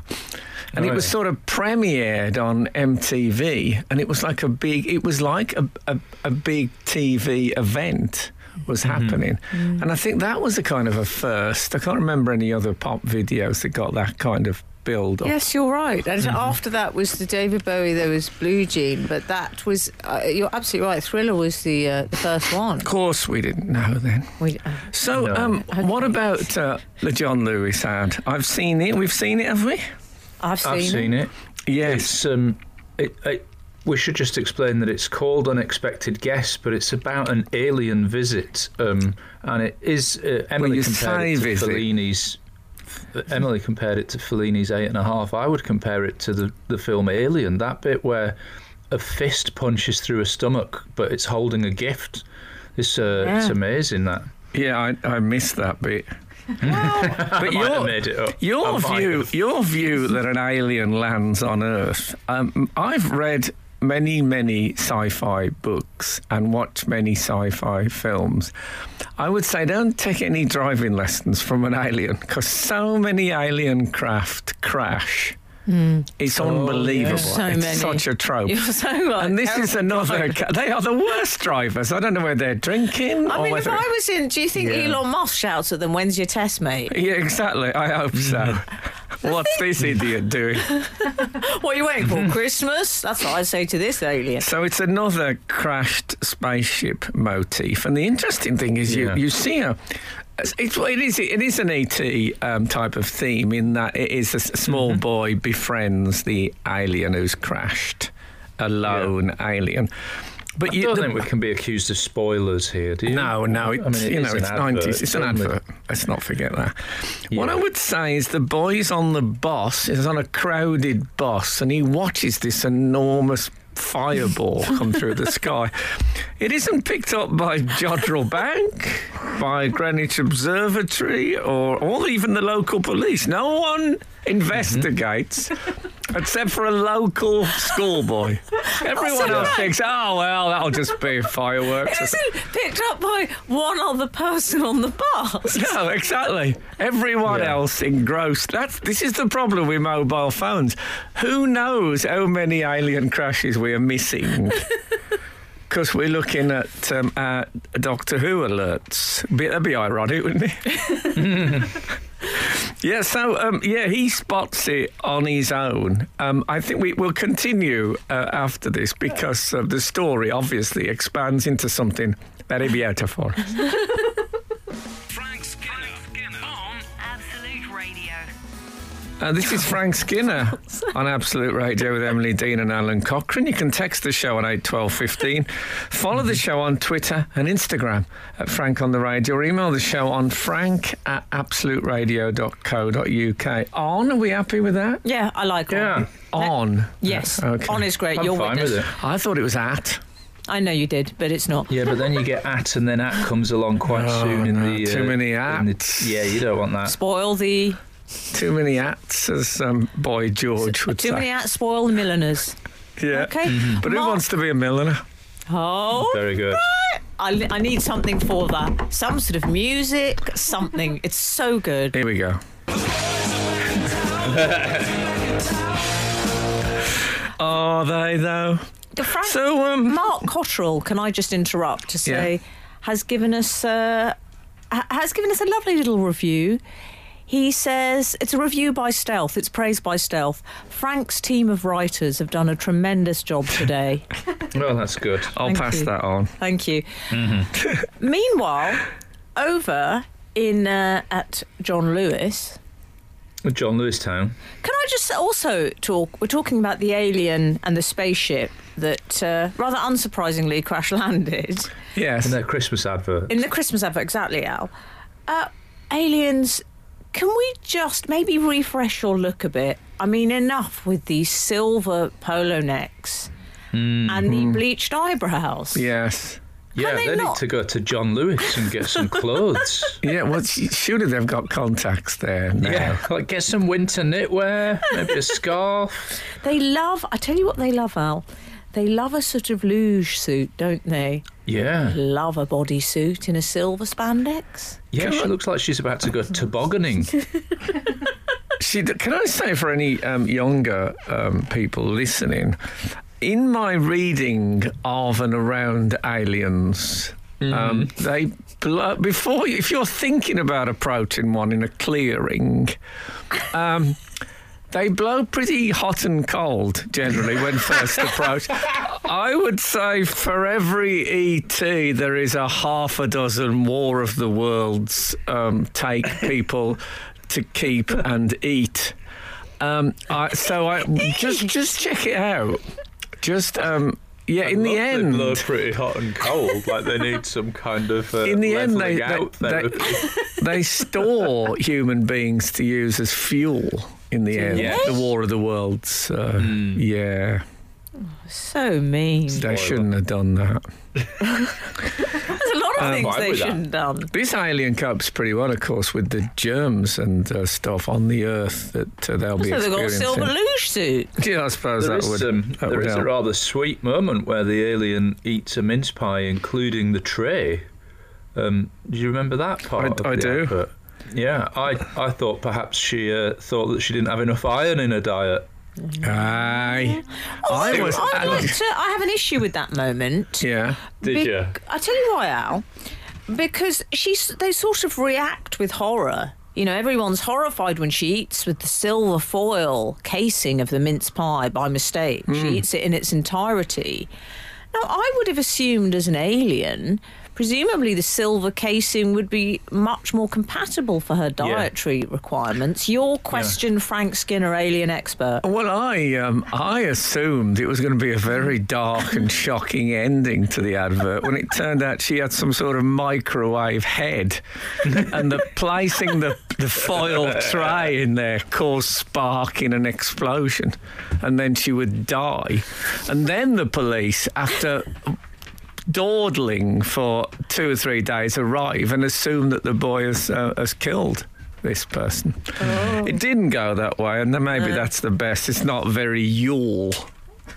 And Oh, it was sort of premiered on MTV, and it was like a big. It was like a, a, a big TV event was Mm-hmm. happening, and I think that was a kind of a first. I can't remember any other pop videos that got that kind of build up. Yes, you're right. And after that was the David Bowie. There was Blue Jean, but that was uh, you're absolutely right. Thriller was the uh, the first one. Of course, we didn't know then. We, uh, So, No. um, what about uh, the John Lewis ad? I've seen it. We've seen it, have we? I've seen, I've seen it. Yes. It's um, it, it, we should just explain that it's called Unexpected Guest, but it's about an alien visit, um, and it is uh, Emily you compared it to visit. Fellini's. Emily compared it to Fellini's Eight and a Half. I would compare it to the the film Alien. That bit where a fist punches through a stomach, but it's holding a gift. It's uh, it's amazing that. Yeah, I, I missed that bit. but I your, made it up. Your view, your view that an alien lands on Earth. Um, I've read many, many sci-fi books and watch many sci-fi films. I would say don't take any driving lessons from an alien because so many alien craft crash. It's unbelievable. Hmm. So it's many. such a trope. You're so right. And this is another. driver. They are the worst drivers. I don't know whether they're drinking I or mean, if whether. I was in, do you think Yeah. Elon Musk shouts at them, "When's your test, mate"? Yeah, exactly. I hope so. What's this idiot doing? What are you waiting for? Christmas? That's what I say to this alien. So it's another crashed spaceship motif, and the interesting thing is you Yeah. you see a. It's, it is it is an ET um, type of theme in that it is a s- small boy befriends the alien who's crashed, a lone alien. But I you, don't the- think we can be accused of spoilers here, do you? No, no, it's, I mean, it you know, it's nineties. It's an advert. Let's not forget that. What I would say is the boy's on the bus. Is on a crowded bus, and he watches this enormous fireball come through the sky. It isn't picked up by Jodrell Bank, by Greenwich Observatory, or, or even the local police. No one investigates. Except for a local schoolboy. Everyone else thinks, oh, well, that'll just be fireworks. It isn't picked up by one other person on the bus. No, exactly. Everyone Yeah. else engrossed. That's this is the problem with mobile phones. Who knows how many alien crashes we are missing? Because we're looking at um, uh, Doctor Who alerts. Be, that'd be ironic, wouldn't it? yeah. So um, yeah, he spots it on his own. Um, I think we will continue uh, after this because uh, the story obviously expands into something very beautiful. Frank Skinner, on Absolute Radio. Uh, this is Frank Skinner on Absolute Radio with Emily Dean and Alun Cochrane. You can text the show on 81215. Follow the show on Twitter and Instagram at Frank on the Radio or email the show on frank at absoluteradio.co.uk. On, are we happy with that? Yeah, I like Yeah. on. On. Yes, Okay. on is great. I'm You're fine witness. with it. I thought it was at. I know you did, but it's not. Yeah, but then you get at, and then at comes along quite Oh, soon in no, the. too many in the- ats. yeah, you don't want that. Spoil the Too many ats, as um, Boy George would too say. Too many at spoil the milliners. yeah. Okay, But who Mark- wants to be a milliner? Oh, Very good. I, I need something for that. Some sort of music, something. It's so good. Here we go. Are they though? The Frank So um, Mark Cottrell, can I just interrupt to say, Yeah. has given us uh, has given us a lovely little review. He says it's a review by Stealth. It's praised by Stealth. Frank's team of writers have done a tremendous job today. Well, that's good. I'll Thank pass you. that on. Thank you. Meanwhile, over in uh, at John Lewis, John Lewis Town. Can I just also talk? We're talking about the alien and the spaceship that, uh, rather unsurprisingly, crash landed Yes. In their Christmas advert. in the Christmas advert. Exactly, Al. Uh, aliens. Can we just maybe refresh your look a bit? I mean, enough with these silver polo necks and the mm-hmm. bleached eyebrows. Yes. Yeah, they they, need to go to John Lewis and get some clothes. Yeah, well, sh- surely they've got contacts there now. yeah, like get some winter knitwear, maybe a scarf. They love. I tell you what, they love Al. They love a sort of luge suit, don't they? Yeah, Love a bodysuit in a silver spandex. yeah. She looks like she's about to go tobogganing. She, can I say for any um, younger um, people listening, in my reading of and around aliens, um, they blow, before you- if you're thinking about approaching one in a clearing. Um, they blow pretty hot and cold generally when first approached. I would say for every ET, there is a half a dozen more of the world's um, take people to keep and eat. Um, I, so I just just check it out. Just um, yeah. In the end, they're pretty hot and cold, like they need some kind of uh, in the end, they they, they, they store human beings to use as fuel. In the end, Yes. the War of the Worlds. So yeah, So mean. they shouldn't have done that. There's a lot of things they shouldn't have done. This alien copes pretty well, of course, with the germs and uh, stuff on the Earth that uh, they'll be So they've got a silver luge suit. Yeah, I suppose There that is, would. um, that there would is a rather sweet moment where the alien eats a mince pie, including the tray. Um, do you remember that part? I- of I the do. advert? Yeah, I, I thought perhaps she uh, thought that she didn't have enough iron in her diet. Aye. Oh, I was. I'd like to, I have an issue with that moment. yeah. Did you? I tell you why, Al. Because she's they sort of react with horror. You know, everyone's horrified when she eats with the silver foil casing of the mince pie by mistake. She hmm. eats it in its entirety. Now, I would have assumed as an alien, presumably the silver casing would be much more compatible for her dietary requirements. Your question, Frank Skinner, alien expert. Well, I um, I assumed it was going to be a very dark and shocking ending to the advert when it turned out she had some sort of microwave head, and the placing the the foil tray in there caused sparking an explosion, and then she would die, and then the police after. Dawdling for two or three days, arrive and assume that the boy has, uh, has killed this person. It didn't go that way, and then maybe that's the best. It's not very Yule.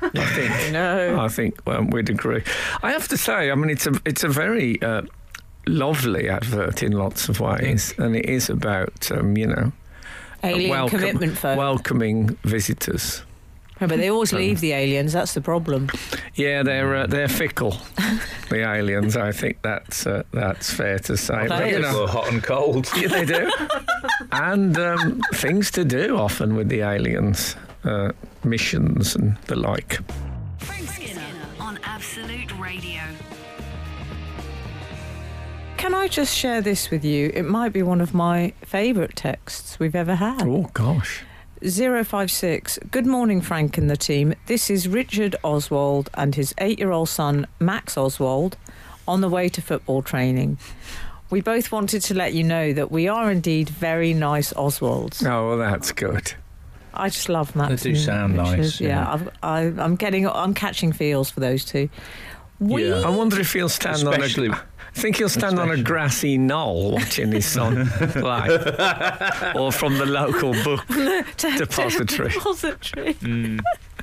I think. No. I think um, we'd agree. I have to say, I mean, it's a it's a very uh, lovely advert in lots of ways, and it is about um, you know Alien welcome- commitment welcoming visitors. Yeah, but they always leave the aliens. That's the problem. Yeah, they're uh, they're fickle, the aliens. I think that's uh, that's fair to say. That But, you know, hot and cold. Yeah, they do. and um, things to do often with the aliens, uh, missions and the like. Frank Skinner on Absolute Radio. Can I just share this with you? It might be one of my favourite texts we've ever had. Oh, gosh. 056. Good morning, Frank and the team. This is Richard Oswald and his eight year old son, Max Oswald, on the way to football training. We both wanted to let you know that we are indeed very nice Oswalds. Oh, well, that's good. I just love Max. They do and sound Richard. nice, Yeah, yeah. I've, I, I'm getting, I'm catching feels for those two. We, Yeah. I wonder if he'll stand Especially- on a. I think he'll stand on a grassy knoll watching his son play, or from the local book depository. Depository.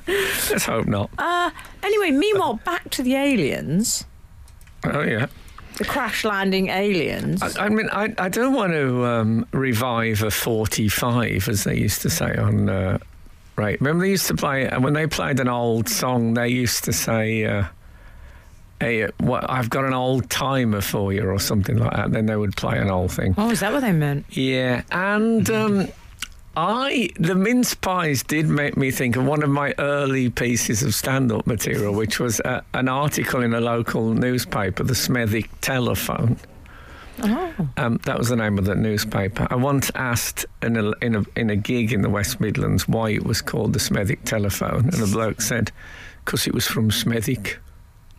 Let's hope not. Uh, anyway, meanwhile, back to the aliens, Oh yeah. the crash landing aliens. I, I mean, I, I don't want to um, revive a 45, as they used to say on. Uh, right. Remember, they used to play, and when they played an old song, they used to say, uh, hey, what, I've got an old timer for you, or something like that. Then they would play an old thing. oh, is that what they meant? Yeah. And. Um, I the mince pies did make me think of one of my early pieces of stand-up material, which was uh, an article in a local newspaper, the Smethwick Telephone. Oh. Um, that was the name of the newspaper. I once asked in a, in a in a gig in the West Midlands why it was called the Smethwick Telephone, and the bloke said, "Because it was from Smethwick."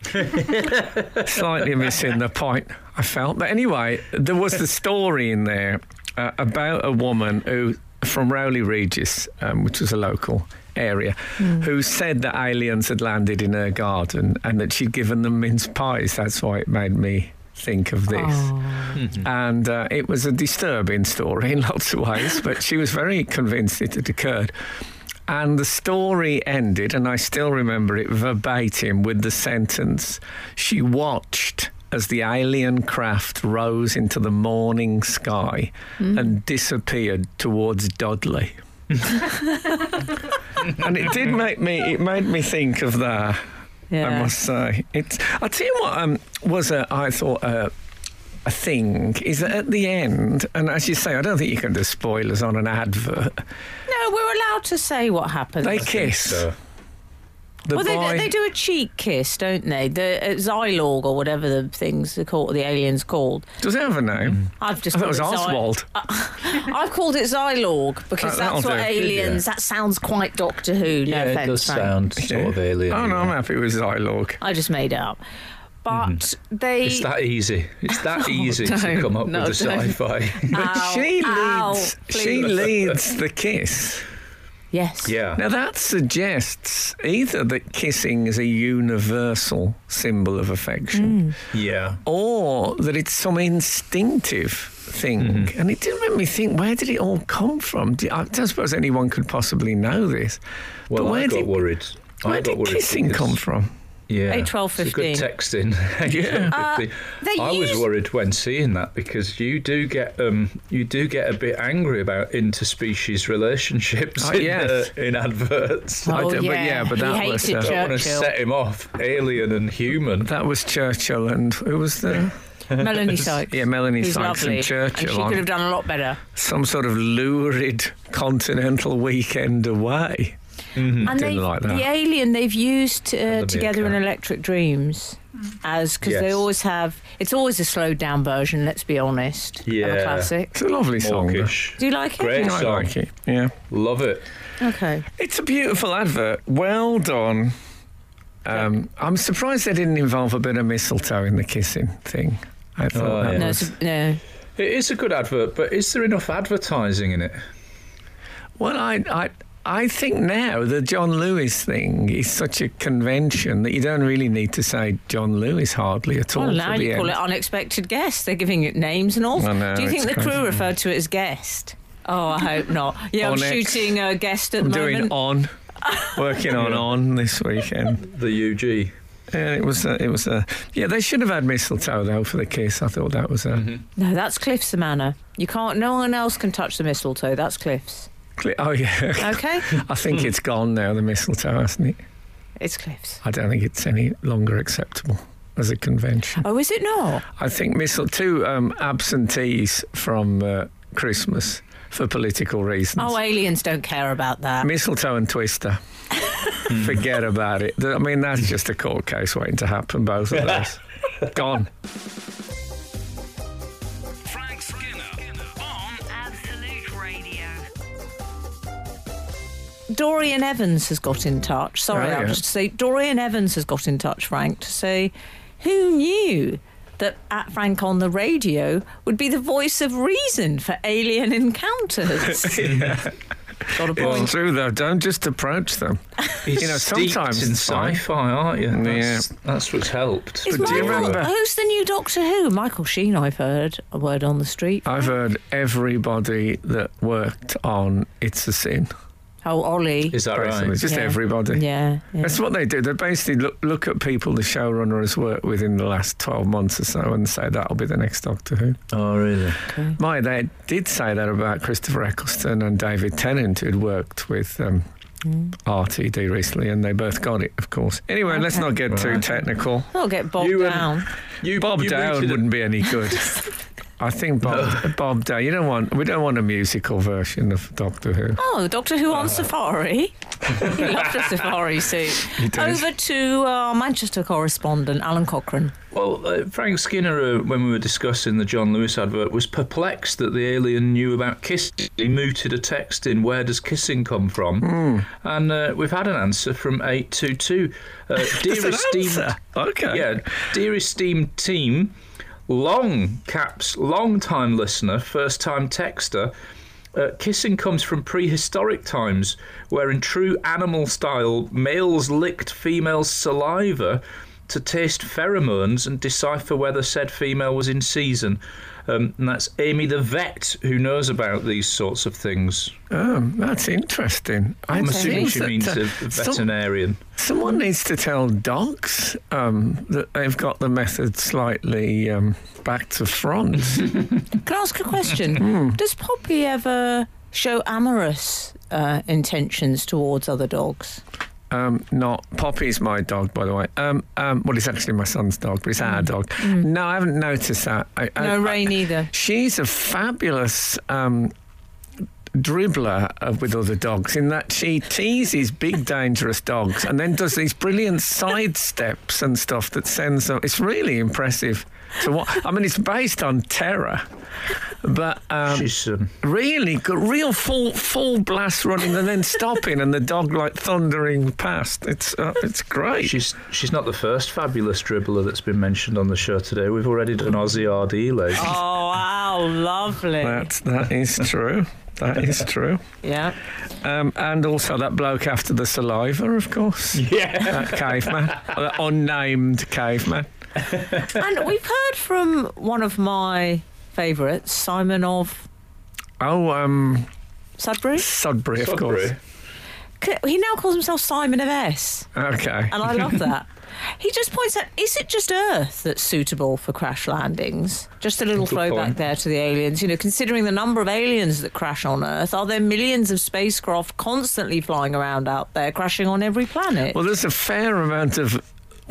Slightly missing the point, I felt. But anyway, there was the story in there uh, about a woman who from Rowley Regis, um, which was a local area, who said that aliens had landed in her garden and that she'd given them mince pies. That's why it made me think of this. And uh, it was a disturbing story in lots of ways, but she was very convinced it had occurred. And the story ended, and I still remember it verbatim with the sentence She watched as the alien craft rose into the morning sky and disappeared towards Dudley. and it did make me, it made me think of that. I must say. It's. I'll tell you what um, was a, I thought a, a thing is that at the end, and as you say, I don't think you can do spoilers on an advert. No, we're allowed to say what happens. They kiss. So, The well, they, boy, they do a cheek kiss, don't they? The uh, Zylog or whatever the things they call the aliens called. does it have a name? I've just I thought it was called Zy- Oswald. I've called it Zylog because Oh, that's that'll what do. aliens. That sounds quite Doctor Who. No yeah, it offense, does Frank. sound sort of alien. Oh no, I'm happy with Zylog. I just made it up. Mm-hmm. But they. It's that easy. It's that oh, easy to don't. come up No, with a sci-fi. But Ow, she ow, leads. she leads the kiss. yes. yeah. Now that suggests either that kissing is a universal symbol of affection, mm. Yeah. or that it's some instinctive thing. Mm-hmm. And it did make me think, where did it all come from? Do- I don't suppose anyone could possibly know this. Well, but where I got did, worried. I where got did worried kissing come from? Yeah, Eight, 12, It's a good texting. Yeah. Uh, they I was use- worried when seeing that because you do get um you do get a bit angry about interspecies relationships Oh, in, yes. uh, in adverts. I Oh, do- but yeah. yeah, but He that was, uh, I don't want to set him off, alien and human. That was Churchill and who was the Melanie Sykes. yeah Melanie who's Sykes lovely. and Churchill And she could have done a lot better. some sort of lurid continental weekend away. And Didn't they, like that. the alien they've used uh, together in. Electric Dreams, as because they always have. It's always a slowed down version. Let's be honest. Of a Yeah. classic. It's a lovely song. though. Mawkish. Do you like it? Great I song. like it. Yeah. Love it. Okay. It's a beautiful advert. Well done. Um, I'm surprised they didn't involve a bit of mistletoe in the kissing thing. I thought Oh, that yeah. No, was. it's a, no. It is a good advert, but is there enough advertising in it? Well, I, I, I think now the John Lewis thing is such a convention that you don't really need to say John Lewis hardly at all. Well, now the you call it unexpected guest. They're giving it names and all. I know, Do you think it's the crew crazy. referred to it as guest? Oh, I hope not. Yeah, I'm On X. shooting a guest at I'm the doing moment. on, working on on this weekend. The UG. Yeah, it was. A, it was a. Yeah, they should have had mistletoe though for the kiss. I thought that was a. Mm-hmm. No, that's Cliff's manor. You can't. No one else can touch the mistletoe. That's Cliff's. Cli- Oh yeah. Okay, I think it's gone now. The mistletoe, hasn't it? it's Cliff's. I don't think it's any longer acceptable as a convention. Oh, is it not? I think mistletoe um, absentees from uh, Christmas for political reasons. Oh, aliens don't care about that. Mistletoe and Twister. Forget about it. I mean, that's just a court case waiting to happen. Both of those gone. Dorian Evans has got in touch. Sorry, Oh, I'll yeah. just say Dorian Evans has got in touch, Frank, to say who knew that at Frank on the radio would be the voice of reason for alien encounters. Got a It's point. true though. Don't just approach them. He's You know, sometimes in sci-fi, aren't you? That's, that's what's helped. Is But do you remember- Who's the new Doctor Who? Michael Sheen, I've heard a word on the street. I've heard everybody that worked on It's a Sin. Oh, Ollie. Is that Basically, right? just Yeah. everybody. Yeah. yeah. That's what they do. They basically look, look at people the showrunner has worked with in the last 12 months or so and say that'll be the next Doctor Who. Oh, really? Okay. My, they did say that about Christopher Eccleston and David Tennant, who'd worked with um, RTD recently, and they both got it, of course. Anyway, let's not get too technical. I'll get bogged You, um, down. You, Bob you Down wouldn't be any good. I think Bob, Bob Down. You don't want. We don't want a musical version of Doctor Who. Oh, Doctor Who on safari. he loved a safari suit. He did. Over to our Manchester correspondent, Alun Cochrane. Well, uh, Frank Skinner, uh, when we were discussing the John Lewis advert, was perplexed that the alien knew about kissing. He mooted a text in, Where does kissing come from? Hmm. And uh, we've had an answer from 822. Uh, Just dear an esteemed, answer. Okay. Yeah, dear esteemed team, long caps, long time listener, first time texter. Uh, kissing comes from prehistoric times, where in true animal style, males licked females' saliva to taste pheromones and decipher whether said female was in season. Um, and that's Amy the vet who knows about these sorts of things. Oh, that's interesting. I I'm assuming she that, means uh, a some- veterinarian. Someone needs to tell dogs um, that they've got the method slightly um, back to front. Can I ask a question? Hmm. Does Poppy ever show amorous uh, intentions towards other dogs? Um, not Poppy's my dog, by the way. Um, um, well, it's actually my son's dog, but it's our dog. No, I haven't noticed that. I, I- no, I- Ray neither. she's a fabulous um, dribbler uh, with other dogs in that she teases big dangerous dogs and then does these brilliant side steps and stuff that sends them. It's really impressive. So what? I mean, it's based on terror, but um, She's um, really good, real full full blast running and then stopping, and the dog like thundering past. It's uh, it's great. she's she's not the first fabulous dribbler that's been mentioned on the show today. We've already done Ozzy Ardile. Oh, wow, lovely. That that is true. That is true. yeah. Um, and also that bloke after the saliva, of course. Yeah. That caveman, that unnamed caveman. And we've heard from one of my favourites, Simon of Oh, um, Sudbury. Sudbury, of course. Sudbury. C- He now calls himself Simon of S, Okay. and I love that. He just points out, is it just Earth that's suitable for crash landings? Just a little Good throwback point. there to the aliens. You know, considering the number of aliens that crash on Earth, are there millions of spacecraft constantly flying around out there, crashing on every planet? Well, there's a fair amount of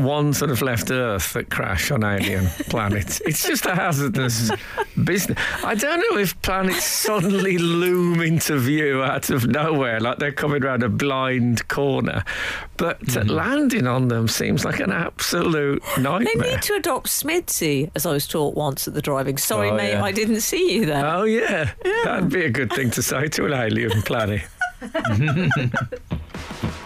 ones that have left Earth that crash on alien planets. It's just a hazardous business. I don't know if planets suddenly loom into view out of nowhere, like they're coming around a blind corner, but uh, landing on them seems like an absolute nightmare. they need to adopt Smidsy, as I was taught once at the driving. Sorry, Oh, mate, yeah. I didn't see you there. Oh yeah. that'd be a good thing to say to an alien planet.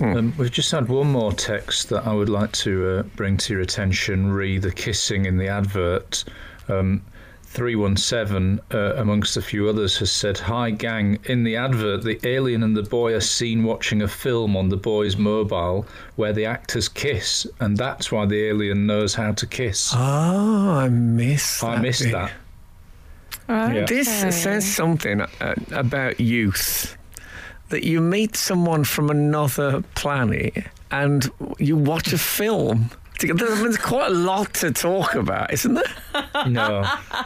Um, we've just had one more text that I would like to uh, bring to your attention. Re the kissing in the advert. Um, 317, uh, amongst a few others, has said, Hi, gang. In the advert, the alien and the boy are seen watching a film on the boy's mobile where the actors kiss, and that's why the alien knows how to kiss. Oh, I missed. I that missed bit. that. Okay. This says something uh, about youth that you meet someone from another planet and you watch a film. There's quite a lot to talk about, isn't there? No.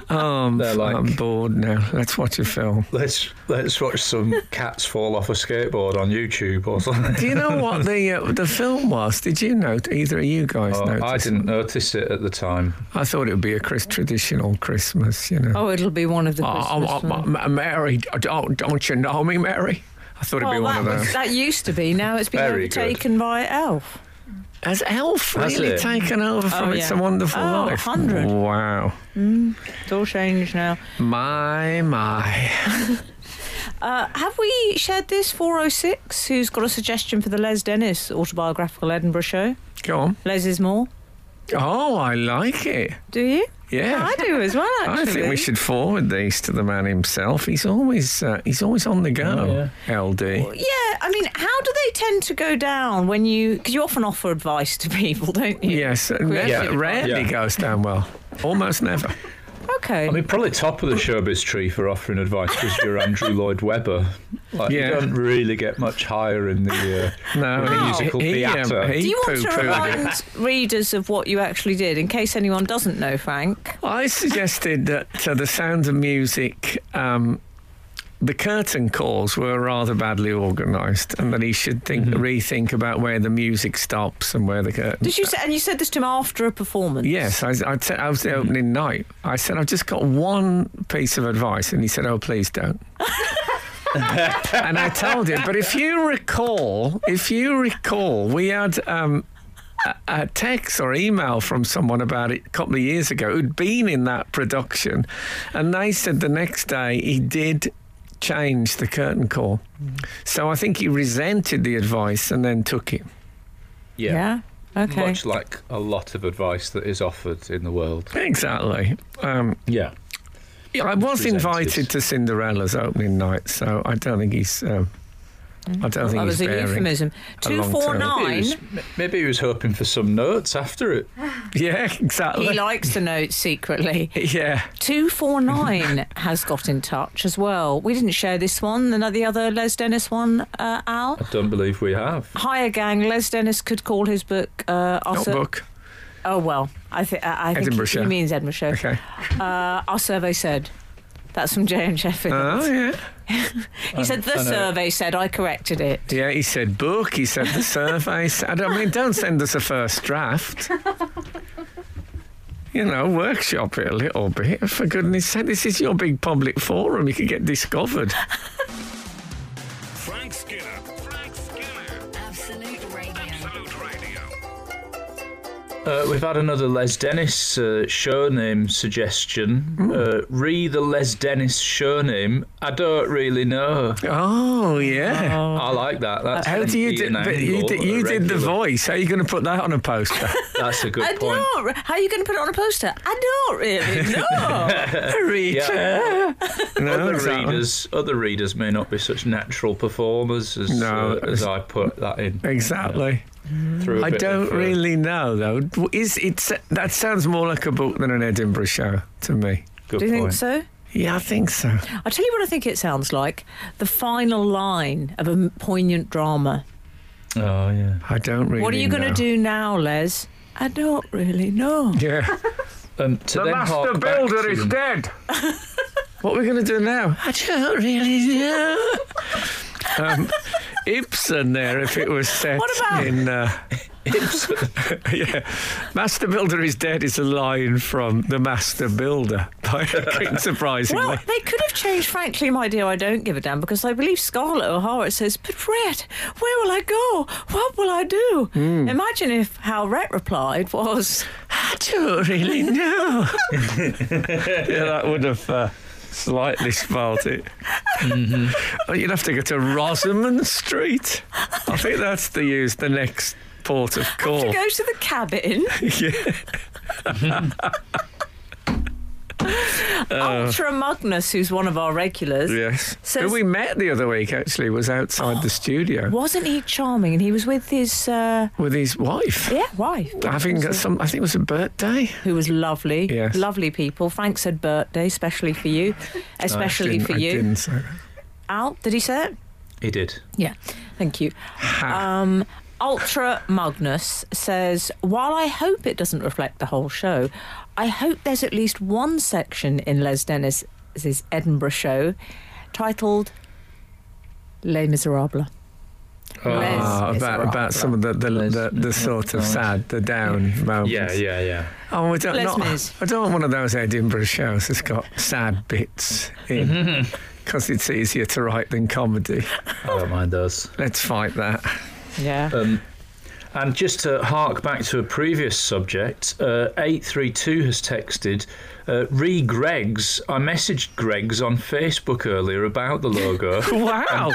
Um, They're like- I'm bored now. Let's watch a film. Let's let's watch some cats fall off a skateboard on YouTube or something. Do you know what the uh, the film was? Did you note? Either of you guys Oh, notice? I didn't notice it at the time. I thought it would be a Chris, traditional Christmas, you know. Oh, it'll be one of the Oh, Christmas oh, oh, Mary, don't, don't you know me, Mary? I thought it'd be one of those. that used to be. Now it's been Very good. overtaken by Elf. Has Elf Has really it? taken over from Oh, It's a Wonderful Oh, Life? 100. Wow. It's all changed now. My, my. Uh, have we shared this 406? Who's got a suggestion for the Les Dennis autobiographical Edinburgh show? Go on. Les is more. Oh, I like it. Do you? Yeah. I do as well. Actually. I think we should forward these to the man himself. He's always uh, he's always on the go. LD. Yeah, I mean, how do they tend to go down when you? Because you often offer advice to people, don't you? Yes, uh, Creative never, advice. rarely Yeah. goes down well. Almost never. Okay. I mean, probably top of the showbiz tree for offering advice was your Andrew Lloyd Webber. Like, Yeah. you don't really get much higher in the. Uh, No, The musical he, um, theatre. he do you want to poo-pooed it. remind readers of what you actually did, in case anyone doesn't know, Frank? I suggested that uh, the Sound of Music, um, the curtain calls were rather badly organised, and that he should think, rethink about where the music stops and where the curtain. Did you say? And you said this to him after a performance. Yes, I, I, t- I was the opening night. I said, I've just got one piece of advice. And he said, Oh, please don't. and I told him, but if you recall, if you recall, we had um, a, a text or email from someone about it a couple of years ago who'd been in that production. And they said the next day he did change the curtain call. So I think he resented the advice and then took it. Yeah. Okay. Much like a lot of advice that is offered in the world. Exactly. Um, Yeah. yeah, I was Presented. invited to Cinderella's opening night, so I don't think he's. Um, I don't think that he's was a euphemism. a long Two four term. Maybe he, was, maybe he was hoping for some notes after it. Yeah, exactly. He likes the notes secretly. yeah. 249 has got in touch as well. We didn't share this one, the, the other Les Dennis one, uh, Al. I don't believe we have. Hiya, gang. Les Dennis could call his book. Uh, our Not book. Oh, well, I, th- I I think Edinburgh he, Show. he means Edinburgh Show. Okay. Uh, our survey said. That's from Jay and Sheffield. Oh yeah. He said the survey said I corrected it. Yeah, he said book. He said the survey. said, I mean, don't send us a first draft. You know, workshop it a little bit. For goodness sake, this is your big public forum. You could get discovered. Uh, we've had another Les Dennis uh, show name suggestion. Uh, re the Les Dennis show name. I don't really know. Oh yeah. I like that. That's How do you do? But you, did- you did the voice. How are you going to put that on a poster? That's a good I point. don't. How are you going to put it on a poster? I don't really know. Rita. No, Other exactly. readers, other readers may not be such natural performers as No, uh, as I put that in. Exactly. Through a I bit don't of, uh, really know though. Is it? That sounds more like a book than an Edinburgh show to me. Good Do you think so? Yeah, I think so. I'll tell you what I think it sounds like. The final line of a poignant drama. Oh yeah. I don't really. what are you going to do now, Les? I don't really know. Yeah. Um, to The master builder is dead. what are we going to do now? I don't really know. um, Ibsen there, if it was set What about- in. Uh, yeah. Master Builder is dead is a line from The Master Builder, by surprisingly. Well, they could have changed, frankly, my dear, I don't give a damn, because I believe Scarlett O'Hara says, But Rhett, where will I go? What will I do? Hmm. Imagine if how Rhett replied was, I don't really know. yeah, that would have uh, slightly spoilt it. Oh, you'd have to go to Rosamond Street. I think that's the use the next port of call to call. go to the cabin. yeah. Ultra Magnus, who's one of our regulars, Yes. Says- Who we met the other week actually was outside the studio wasn't he charming? And he was with his, uh, with his wife. yeah, wife. Having some, I think it was a birthday. who was lovely. Yes. Lovely people. Frank said birthday, especially for you. Especially I for didn't- I you. didn't say that. Al, did he say it? He did. Yeah. Thank you. Ha. Um, Ultra Magnus says, while I hope it doesn't reflect the whole show, I hope there's at least one section in Les Dennis's Edinburgh show titled Les Miserables. Oh, Les about about some of the the, Les the, the sort of sad, the down moments. Yeah, yeah, yeah. Oh, I don't, Les not, Mis. I don't want one of those Edinburgh shows that's got sad bits in because it's easier to write than comedy. I don't mind those. Let's fight that. Yeah. Um, and just to hark back to a previous subject, uh, 832 has texted, uh, re Greggs. I messaged Greggs on Facebook earlier about the logo, Wow.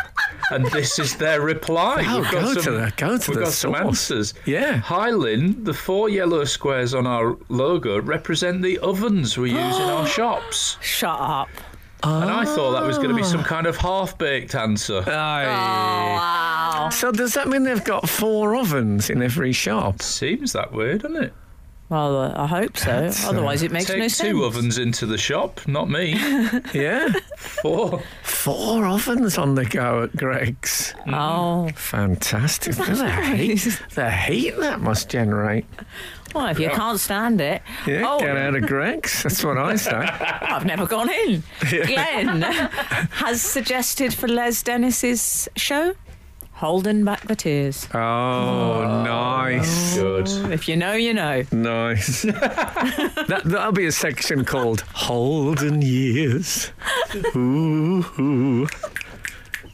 and this is their reply. Wow, We've got go to some, the- go to we've the got some answers. Yeah. Hi, Lynn. The four yellow squares on our logo represent the ovens we use in our shops. Shut up. And I thought that was going to be some kind of half baked answer. Aye. Wow. So does that mean they've got four ovens in every shop? Seems that way, doesn't it? Well, uh, I hope so. That's, uh, Otherwise, it makes Take no two sense. ovens into the shop, not me. Yeah. Four. Four ovens on the go at Greggs. Oh, Fantastic. the heat, the heat that must generate. Well, if you can't stand it. Yeah, oh, get out of Greggs. That's what I say. I've never gone in. Glenn has suggested for Les Dennis's show, holding back the tears. Oh, nice. Good. If you know, you know. Nice. that, that'll be a section called Holden Years. Ooh, ooh.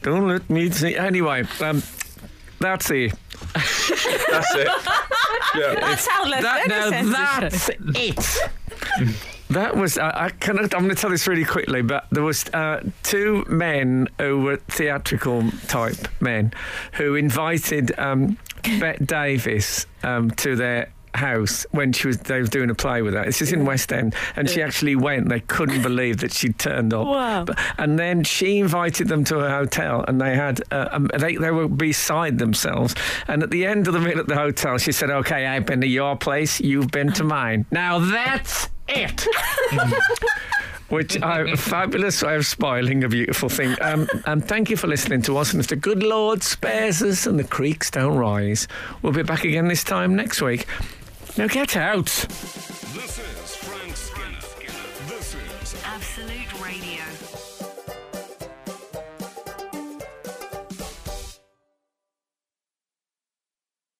Don't let me see. Anyway, um, that's it. That's it. Yeah. That's how Les That, Dennis now ends the show. that's it. That was. I, I can, I'm going to tell this really quickly, but there was uh, two men who were theatrical type men who invited um, Bette Davis um, to their house when she was they was doing a play with her. This is in West End, and she actually went. They couldn't believe that she'd turned up. Wow. But- and then she invited them to a hotel, and they had uh, um, they they were beside themselves. And at the end of the meal at the hotel, she said, "Okay, I've been to your place. You've been to mine. Now that's it." Which are a fabulous way of spoiling a beautiful thing. Um, and thank you for listening to us. And if the good Lord spares us and the creeks don't rise, we'll be back again this time next week. Now get out.